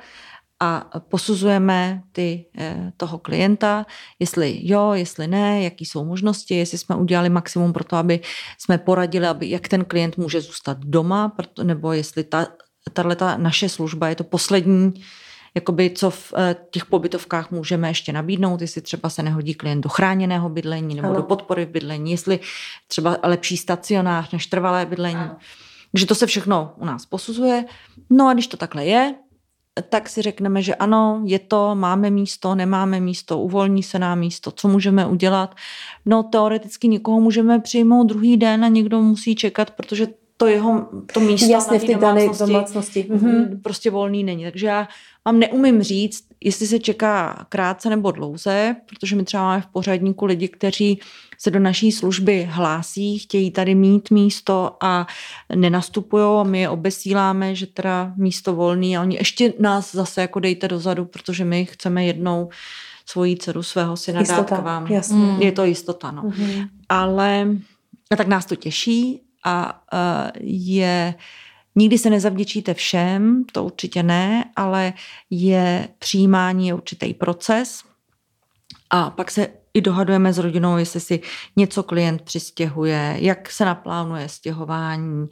a posuzujeme ty, eh, toho klienta, jestli jo, jestli ne, jaký jsou možnosti, jestli jsme udělali maximum pro to, aby jsme poradili, aby, jak ten klient může zůstat doma, nebo jestli ta, tato naše služba je to poslední, jakoby co v eh, těch pobytovkách můžeme ještě nabídnout, jestli třeba se nehodí klient do chráněného bydlení nebo ano. do podpory v bydlení, jestli třeba lepší stacionář než trvalé bydlení. Ano. Takže to se všechno u nás posuzuje. No a když to takhle je, tak si řekneme, že ano, je to, máme místo, nemáme místo, uvolní se nám místo, co můžeme udělat. No teoreticky někoho můžeme přijmout druhý den a někdo musí čekat, protože to jeho to místo Jasně, na v té domácnosti, domácnosti. Mm-hmm. prostě volný není. Takže já vám neumím říct, jestli se čeká krátce nebo dlouze, protože my třeba máme v pořadníku lidi, kteří se do naší služby hlásí, chtějí tady mít místo a nenastupují a my je obesíláme, že teda místo volný a oni ještě nás zase jako dejte dozadu, protože my chceme jednou svoji dceru, svého syna jistota, dát k vám. Jasně. Mm. Je to jistota, no. Mm-hmm. Ale tak nás to těší a uh, je Nikdy se nezavděčíte všem, to určitě ne, ale je přijímání je určitý proces a pak se i dohadujeme s rodinou, jestli si něco klient přistěhuje, jak se naplánuje stěhování,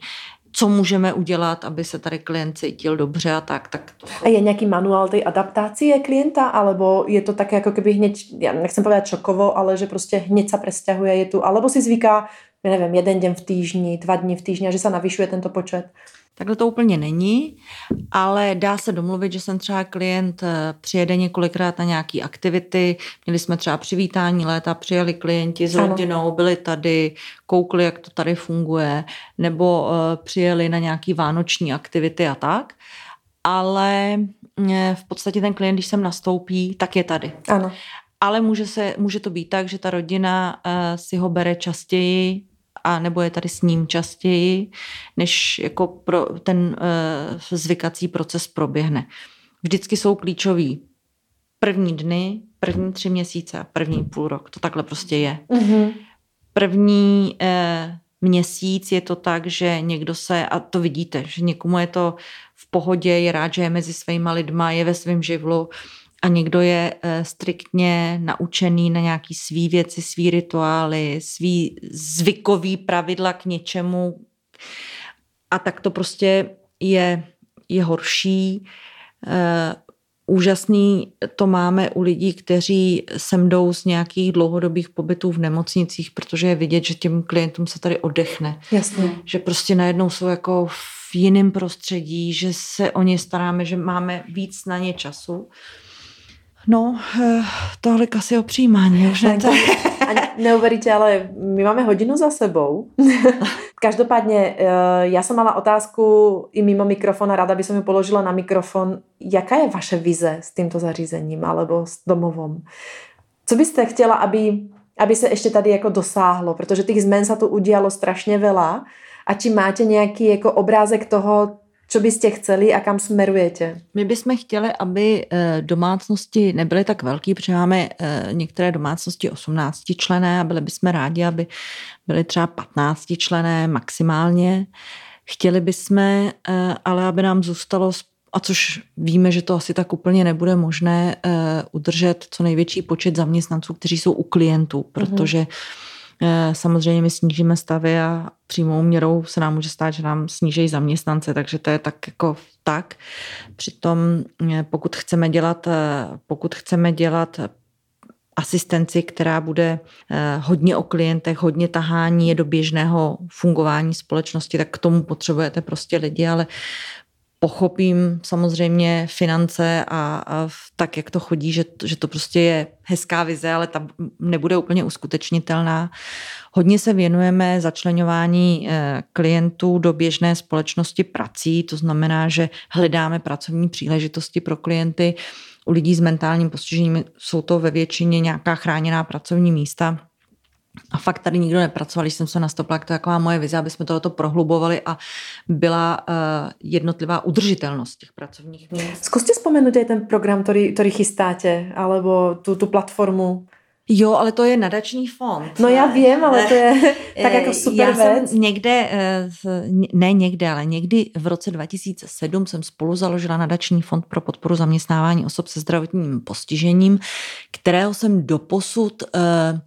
co můžeme udělat, aby se tady klient cítil dobře a tak. tak to... A je nějaký manuál té adaptácie klienta, alebo je to tak, jako keby hneď, já nechcem povedať čokovo, ale že prostě hneď se presťahuje, je tu, alebo si zvyká, nevím, jeden den v týždni, dva dny v týždni a že se navyšuje tento počet? Takhle to úplně není, ale dá se domluvit, že jsem třeba klient eh, přijede několikrát na nějaké aktivity. Měli jsme třeba přivítání léta, přijeli klienti s rodinou, byli tady, koukli, jak to tady funguje, nebo uh, přijeli na nějaké vánoční aktivity a tak. Ale eh, v podstatě ten klient, když sem nastoupí, tak je tady. Ano. Ale může, se, může to být tak, že ta rodina uh, si ho bere častěji, a nebo je tady s ním častěji, než jako pro ten uh, zvykací proces proběhne. Vždycky jsou klíčový první dny, první tři měsíce a první půl rok. To takhle prostě je. Mm-hmm. První uh, měsíc je to tak, že někdo se, a to vidíte, že někomu je to v pohodě, je rád, že je mezi svýma lidma, je ve svém živlu, a někdo je eh, striktně naučený na nějaký svý věci, svý rituály, svý zvykový pravidla k něčemu a tak to prostě je, je horší. Eh, úžasný to máme u lidí, kteří sem jdou z nějakých dlouhodobých pobytů v nemocnicích, protože je vidět, že těm klientům se tady odechne. Jasně. Že prostě najednou jsou jako v jiném prostředí, že se o ně staráme, že máme víc na ně času. No, eh, tohle asi o přijímání. Už ne, to... neuveríte, ale my máme hodinu za sebou. Každopádně, eh, já jsem mala otázku i mimo mikrofon a rada by som ju položila na mikrofon. Jaká je vaše vize s tímto zařízením alebo s domovom? Co byste chtěla, aby, aby se ještě tady jako dosáhlo? Protože těch zmen se tu udialo strašně veľa. A či máte nějaký jako obrázek toho, co byste chceli a kam smerujete? My bychom chtěli, aby eh, domácnosti nebyly tak velký, protože máme eh, některé domácnosti 18 člené a byli bychom rádi, aby byly třeba 15 člené maximálně. Chtěli bychom, eh, ale aby nám zůstalo a což víme, že to asi tak úplně nebude možné udržet co největší počet zaměstnanců, kteří jsou u klientů, mhm. protože mm-hmm samozřejmě my snížíme stavy a přímou měrou se nám může stát, že nám snížejí zaměstnance, takže to je tak jako tak. Přitom eh, pokud chceme dělat, eh, pokud chceme dělat asistenci, která bude hodně o klientech, hodně tahání je do běžného fungování společnosti, tak k tomu potřebujete prostě lidi, ale pochopím samozřejmě finance a, a tak, jak to chodí, že, že to prostě je hezká vize, ale ta nebude úplně uskutečnitelná. Hodně se věnujeme začlenování eh, klientů do běžné společnosti prací, to znamená, že hledáme pracovní příležitosti pro klienty. U lidí s mentálním postižením jsou to ve většině nějaká chráněná pracovní místa, a fakt tady nikdo nepracoval, když jsem se nastoupila, to je taková moje vize, aby jsme tohoto prohlubovali a byla uh, jednotlivá udržitelnost těch pracovních míst. Zkuste vzpomenout ten program, který, který chystáte, alebo tu, tu platformu. Jo, ale to je nadační fond. No já vím, ale to je tak jako super Já věc. jsem někde, eh, ne někde, ale někdy v roce 2007 jsem spolu založila nadační fond pro podporu zaměstnávání osob se zdravotním postižením, kterého jsem doposud uh,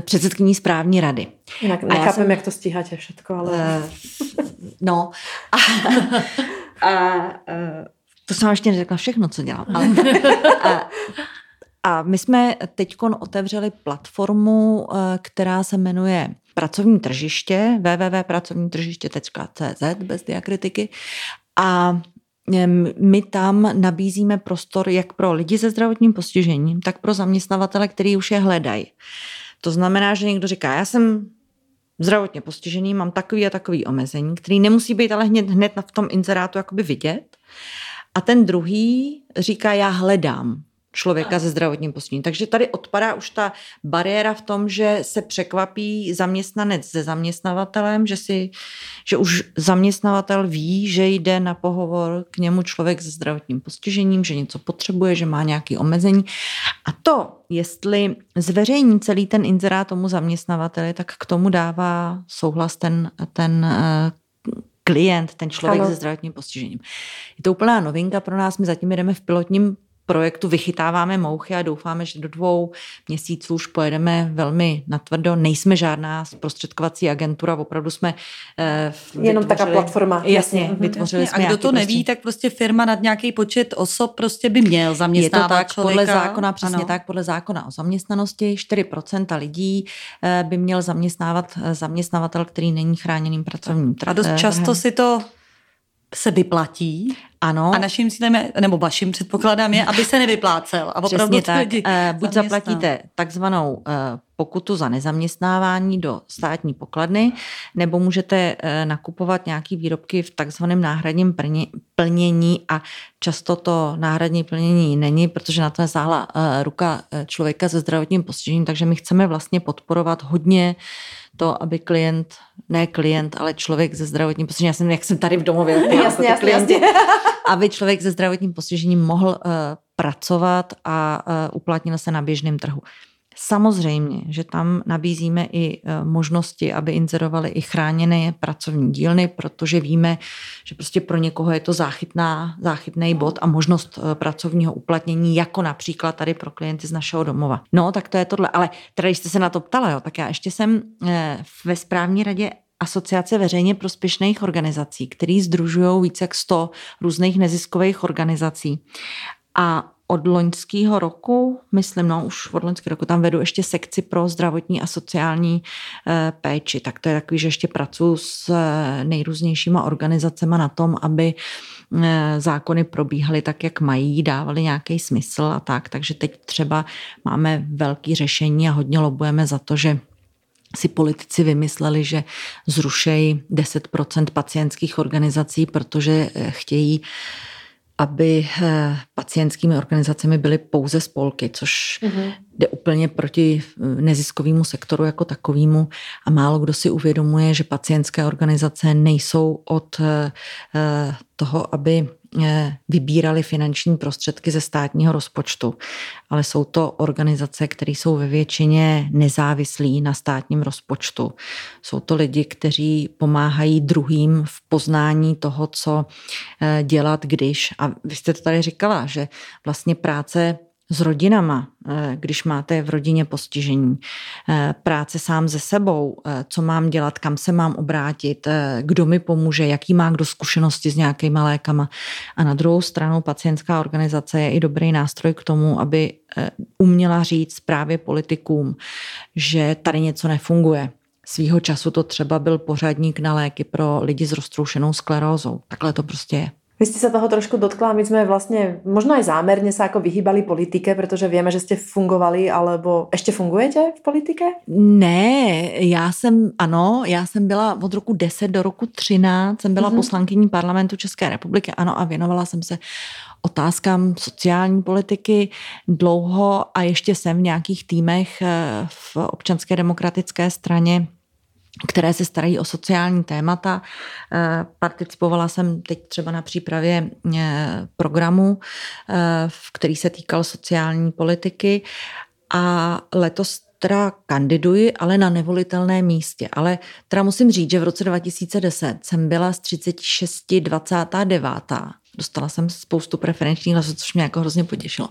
předsedkyní správní rady. Jinak nechápem, jsem, jak to stíháte všechno, ale... Uh, no. A, a, a, to jsem ještě neřekla všechno, co dělám. Ale, a, a my jsme teď otevřeli platformu, eh, která se jmenuje Pracovní tržiště, www.pracovnítržiště.cz bez diakritiky. A my tam nabízíme prostor jak pro lidi se zdravotním postižením, tak pro zaměstnavatele, který už je hledají. To znamená, že někdo říká, já jsem zdravotně postižený, mám takový a takový omezení, který nemusí být ale hned, hned v tom inzerátu jakoby vidět. A ten druhý říká, já hledám člověka se zdravotním postižením. Takže tady odpadá už ta bariéra v tom, že se překvapí zaměstnanec se zaměstnavatelem, že, si, že už zaměstnavatel ví, že jde na pohovor k němu člověk se zdravotním postižením, že něco potřebuje, že má nějaké omezení. A to, jestli zveřejní celý ten inzerát tomu zaměstnavateli, tak k tomu dává souhlas ten, ten eh, klient, ten člověk ano. se zdravotním postižením. Je to úplná novinka pro nás, my zatím jdeme v pilotním projektu vychytáváme mouchy a doufáme, že do dvou měsíců už pojedeme velmi natvrdo. Nejsme žádná zprostředkovací agentura, opravdu jsme uh, Jenom taková platforma. Jasně, jasně vytvořili jasně. jsme. A kdo to neví, prostě... tak prostě firma nad nějaký počet osob prostě by měl zaměstnávat Je to tak člověka. podle zákona, přesně ano. tak, podle zákona o zaměstnanosti, 4% lidí eh, by měl zaměstnávat eh, zaměstnavatel, který není chráněným pracovním trhem. A dost často si to se vyplatí. Ano. A naším cílem je, nebo vaším předpokladám je, aby se nevyplácel. A opravdu Přesně tak. Lidi uh, buď zaplatíte takzvanou uh, pokutu za nezaměstnávání do státní pokladny, nebo můžete uh, nakupovat nějaký výrobky v takzvaném náhradním plnění a často to náhradní plnění není, protože na to je záhla uh, ruka člověka se zdravotním postižením, takže my chceme vlastně podporovat hodně uh, to, aby klient, ne klient, ale člověk se zdravotním postižením, já jsem, jak jsem tady v domově, jasně, jako jasně, klienti, jasně. aby člověk se zdravotním postižením mohl uh, pracovat a uh, uplatnil se na běžném trhu. Samozřejmě, že tam nabízíme i e, možnosti, aby inzerovali i chráněné pracovní dílny, protože víme, že prostě pro někoho je to záchytná, záchytný bod a možnost e, pracovního uplatnění, jako například tady pro klienty z našeho domova. No, tak to je tohle. Ale teda, když jste se na to ptala, jo, tak já ještě jsem e, ve správní radě asociace veřejně prospěšných organizací, které združují více jak 100 různých neziskových organizací. A od loňského roku, myslím, no už od loňského roku, tam vedu ještě sekci pro zdravotní a sociální e, péči. Tak to je takový, že ještě pracuji s e, nejrůznějšíma organizacemi na tom, aby e, zákony probíhaly tak, jak mají, dávaly nějaký smysl a tak. Takže teď třeba máme velký řešení a hodně lobujeme za to, že si politici vymysleli, že zrušejí 10% pacientských organizací, protože chtějí aby eh, pacientskými organizacemi byly pouze spolky, což mm-hmm. jde úplně proti eh, neziskovému sektoru jako takovému a málo kdo si uvědomuje, že pacientské organizace nejsou od eh, toho, aby vybírali finanční prostředky ze státního rozpočtu, ale jsou to organizace, které jsou ve většině nezávislí na státním rozpočtu. Jsou to lidi, kteří pomáhají druhým v poznání toho, co eh, dělat, když. A vy jste to tady říkala, že vlastně práce s rodinama, eh, když máte v rodině postižení, eh, práce sám se sebou, eh, co mám dělat, kam se mám obrátit, kdo mi pomůže, jaký má kdo zkušenosti s nějakýma lékama. A na druhou stranu pacientská organizace je i dobrý nástroj k tomu, aby uměla říct právě politikům, že tady něco nefunguje. Svýho času to třeba byl pořadník na léky pro lidi s roztroušenou sklerózou. Takhle to prostě je. Vy ste sa toho trošku dotkla, my sme vlastne možno aj zámerne sa ako vyhýbali politike, pretože vieme, že ste fungovali, alebo ešte fungujete v politike? Ne, já jsem, ano, já jsem byla od roku 10 do roku 13, jsem byla mm-hmm. poslankyní parlamentu České republiky, ano, a věnovala jsem se otázkám sociální politiky dlouho a ještě jsem v nějakých týmech eh, v občanské demokratické straně které se starají o sociální témata. Eh, participovala jsem teď třeba na přípravě eh, programu, eh, který se týkal sociální politiky a letos teda kandiduji, ale na nevolitelné místě. Ale teda musím říct, že v roce 2010 jsem byla z 36 29. Dostala jsem spoustu preferenčních hlasů, což mě jako hrozně potěšilo.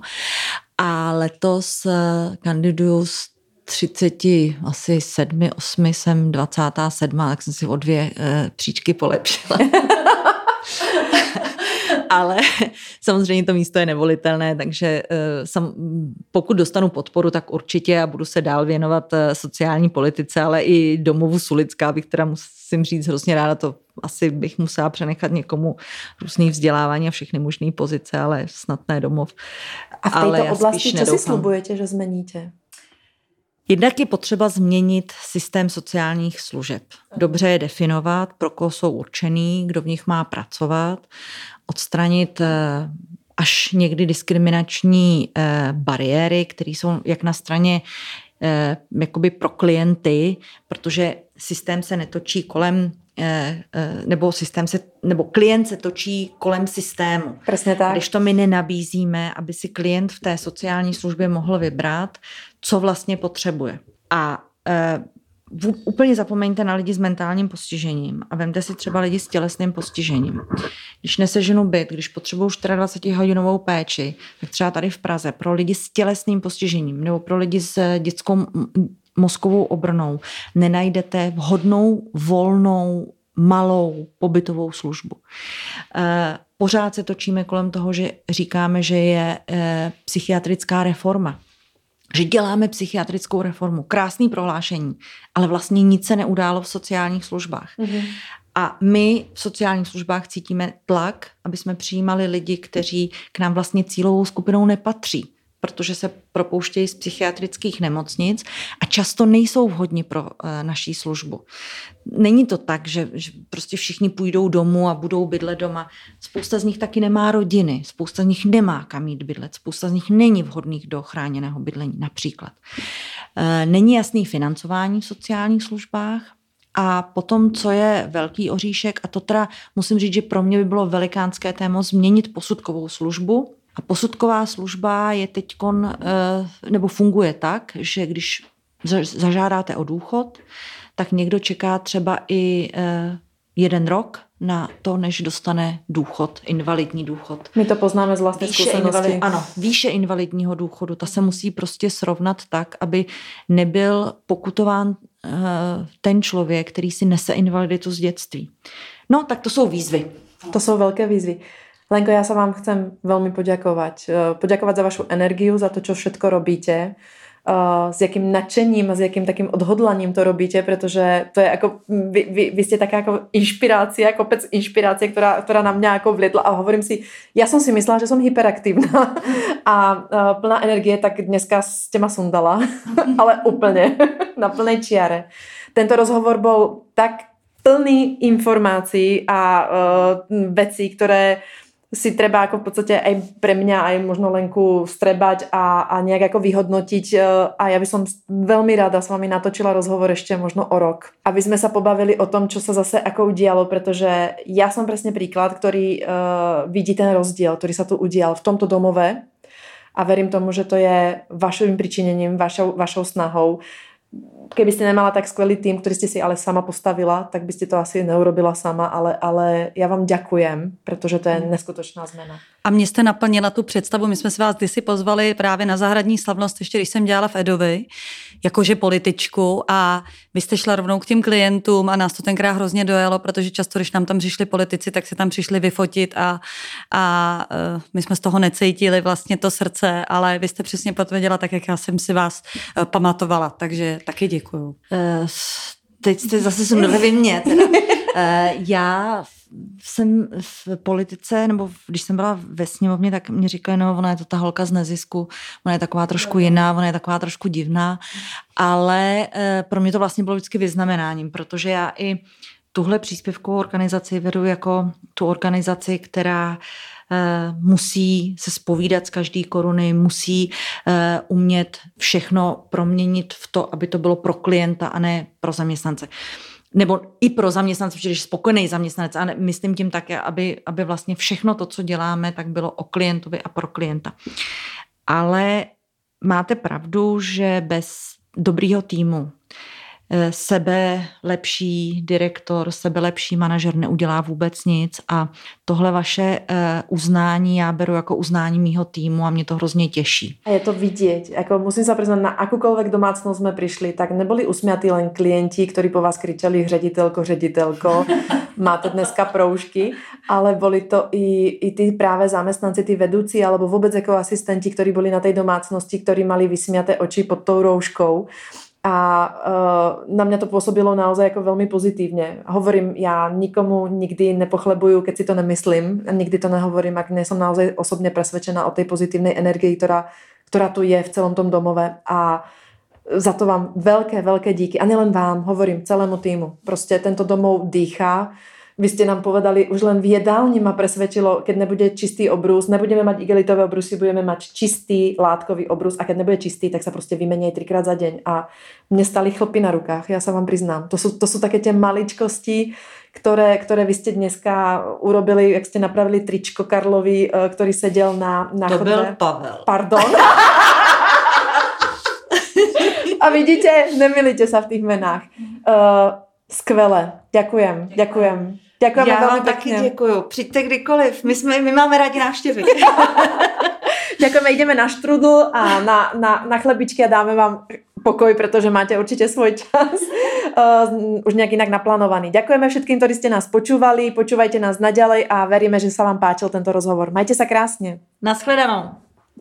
A letos kandiduju z 30, asi 7, 8 jsem 27, tak jsem si o dvě e, příčky polepšila. Ale samozřejmě to místo je nevolitelné, takže e, sam, pokud dostanu podporu, tak určitě a budu se dál věnovat e, sociální politice, ale i domovu Sulická bych teda musím říct hrozně ráda, to asi bych musela přenechat někomu různý vzdělávání a všechny možné pozice, ale snad ne domov. A v této ale oblasti, co si slibujete, že změníte? Jednak je potřeba změnit systém sociálních služeb. Dobře je definovat, pro koho jsou určený, kdo v nich má pracovat, odstranit eh, až někdy diskriminační eh, bariéry, které jsou jak na straně eh, jakoby pro klienty, protože systém se netočí kolem nebo systém se, nebo klient se točí kolem systému. Přesně tak. Když to my nenabízíme, aby si klient v té sociální službě mohl vybrat, co vlastně potřebuje. A e, v, úplně zapomeňte na lidi s mentálním postižením a vemte si třeba lidi s tělesným postižením. Když neseženu byt, když potřebuju 24-hodinovou péči, tak třeba tady v Praze pro lidi s tělesným postižením nebo pro lidi s dětskou mozkovou obrnou nenajdete vhodnou, volnou, malou pobytovou službu. E, pořád se točíme kolem toho, že říkáme, že je e, psychiatrická reforma že děláme psychiatrickou reformu. Krásný prohlášení, ale vlastně nic se neudálo v sociálních službách. Mm-hmm. A my v sociálních službách cítíme tlak, aby jsme přijímali lidi, kteří k nám vlastně cílovou skupinou nepatří protože se propouštějí z psychiatrických nemocnic a často nejsou vhodní pro eh, naší službu. Není to tak, že, že prostě všichni půjdou domů a budou bydlet doma. Spousta z nich taky nemá rodiny, spousta z nich nemá kam jít bydlet, spousta z nich není vhodných do chráněného bydlení například. Eh, není jasný financování v sociálních službách, a potom, co je velký oříšek, a to teda musím říct, že pro mě by bylo velikánské téma změnit posudkovou službu, a posudková služba je teď eh, nebo funguje tak, že když zažádáte o důchod, tak někdo čeká třeba i eh, jeden rok na to, než dostane důchod, invalidní důchod. My to poznáme z vlastní zkušenosti. ano, výše invalidního důchodu, ta se musí prostě srovnat tak, aby nebyl pokutován eh, ten člověk, který si nese invaliditu z dětství. No, tak to jsou výzvy. To jsou velké výzvy. Lenko, ja sa vám chcem veľmi poďakovať. Eh, poďakovať za vašu energiu, za to, čo všetko robíte. Uh, s jakým nadšením a s jakým takým odhodlaním to robíte, protože to je jako, vy, vy, vy ste taká jako inšpirácia, kopec inšpirácie, ktorá, ktorá na mňa jako vlietla a hovorím si, ja som si myslela, že som hyperaktívna a uh, plná energie, tak dneska ste ma sundala, ale úplne na plnej čiare. Tento rozhovor bol tak plný informácií a uh, vecí, ktoré si treba ako v podstate aj pre mňa, aj možno Lenku strebať a, a nejak ako vyhodnotiť e, a ja by som veľmi rada s vami natočila rozhovor ešte možno o rok. Aby sme sa pobavili o tom, čo sa zase ako udialo, pretože ja som presne príklad, ktorý uh, vidí ten rozdiel, ktorý sa tu udial v tomto domove a verím tomu, že to je vašim pričinením, vašou, vašou snahou keby ste nemala tak skvelý tým, ktorý ste si ale sama postavila, tak by ste to asi neurobila sama, ale, ale ja vám ďakujem, pretože to je neskutočná zmena. a mě jste naplnila tu představu. My jsme se vás kdysi pozvali právě na zahradní slavnost, ještě když jsem dělala v Edovi, jakože političku a vy jste šla rovnou k těm klientům a nás to tenkrát hrozně dojelo, protože často, když nám tam přišli politici, tak se tam přišli vyfotit a, a uh, my jsme z toho necítili vlastně to srdce, ale vy jste přesně potvrdila tak, jak já jsem si vás uh, pamatovala, takže taky děkuju. Uh, teď jste zase sundali mě. Teda. Uh, já jsem v politice, nebo když jsem byla ve sněmovně, tak mě říkali, no ona je to ta holka z nezisku, ona je taková trošku jiná, ona je taková trošku divná, ale uh, pro mě to vlastně bylo vždycky vyznamenáním, protože já i tuhle příspěvkovou organizaci vedu jako tu organizaci, která Eh, musí se spovídat z každé koruny, musí eh, umět všechno proměnit v to, aby to bylo pro klienta a ne pro zaměstnance nebo i pro zaměstnance, protože spokojený zaměstnanec, a myslím tím také, aby, aby vlastně všechno to, co děláme, tak bylo o klientovi a pro klienta. Ale máte pravdu, že bez dobrýho týmu, Eh, sebe lepší direktor, sebe lepší manažer neudělá vůbec nic a tohle vaše eh, uznání já beru jako uznání mýho týmu a mě to hrozně těší. A je to vidět. Jako musím se přiznat, na akúkoľvek domácnost jsme přišli, tak neboli usmiatí len klienti, kteří po vás kričeli ředitelko, ředitelko, máte dneska proužky, ale boli to i, i ty právě zaměstnanci, ty vedoucí, alebo vůbec jako asistenti, kteří byli na té domácnosti, kteří mali vysmiaté oči pod tou rouškou a uh, na mě to působilo naozaj jako velmi pozitivně. Hovorím, já nikomu nikdy nepochlebuju, keď si to nemyslím, a nikdy to nehovorím, ak nejsem naozaj osobně presvedčená o té pozitivní energii, která, která tu je v celom tom domove a za to vám velké, velké díky. A nielen vám, hovorím celému týmu. Prostě tento domov dýchá vy ste nám povedali, už len v jedálni ma presvedčilo, keď nebude čistý obrus, nebudeme mať igelitové obrusy, budeme mať čistý látkový obrus a keď nebude čistý, tak sa prostě vymenej trikrát za deň. A mne stali chlpy na rukách, ja sa vám priznám. To sú, to sú také tie maličkosti, ktoré, ktoré vy ste dneska urobili, jak ste napravili tričko Karlovi, eh, ktorý sedel na, na to chodbe. byl Pavel. Pardon. a vidíte, nemilíte sa v tých menách. Uh, skvěle. Ďakujem, ďakujem. Děkujeme Já velmi vám taky děkuju. Přijďte kdykoliv. My, jsme, my máme rádi návštěvy. Ďakujeme, ideme na štrudl a na, na, na chlebičky a dáme vám pokoj, protože máte určitě svůj čas uh, už nějak jinak naplánovaný. Ďakujeme všetkým, ktorí ste nás počúvali, počúvajte nás naďalej a veríme, že sa vám páčil tento rozhovor. Majte sa krásně. Naschledanou.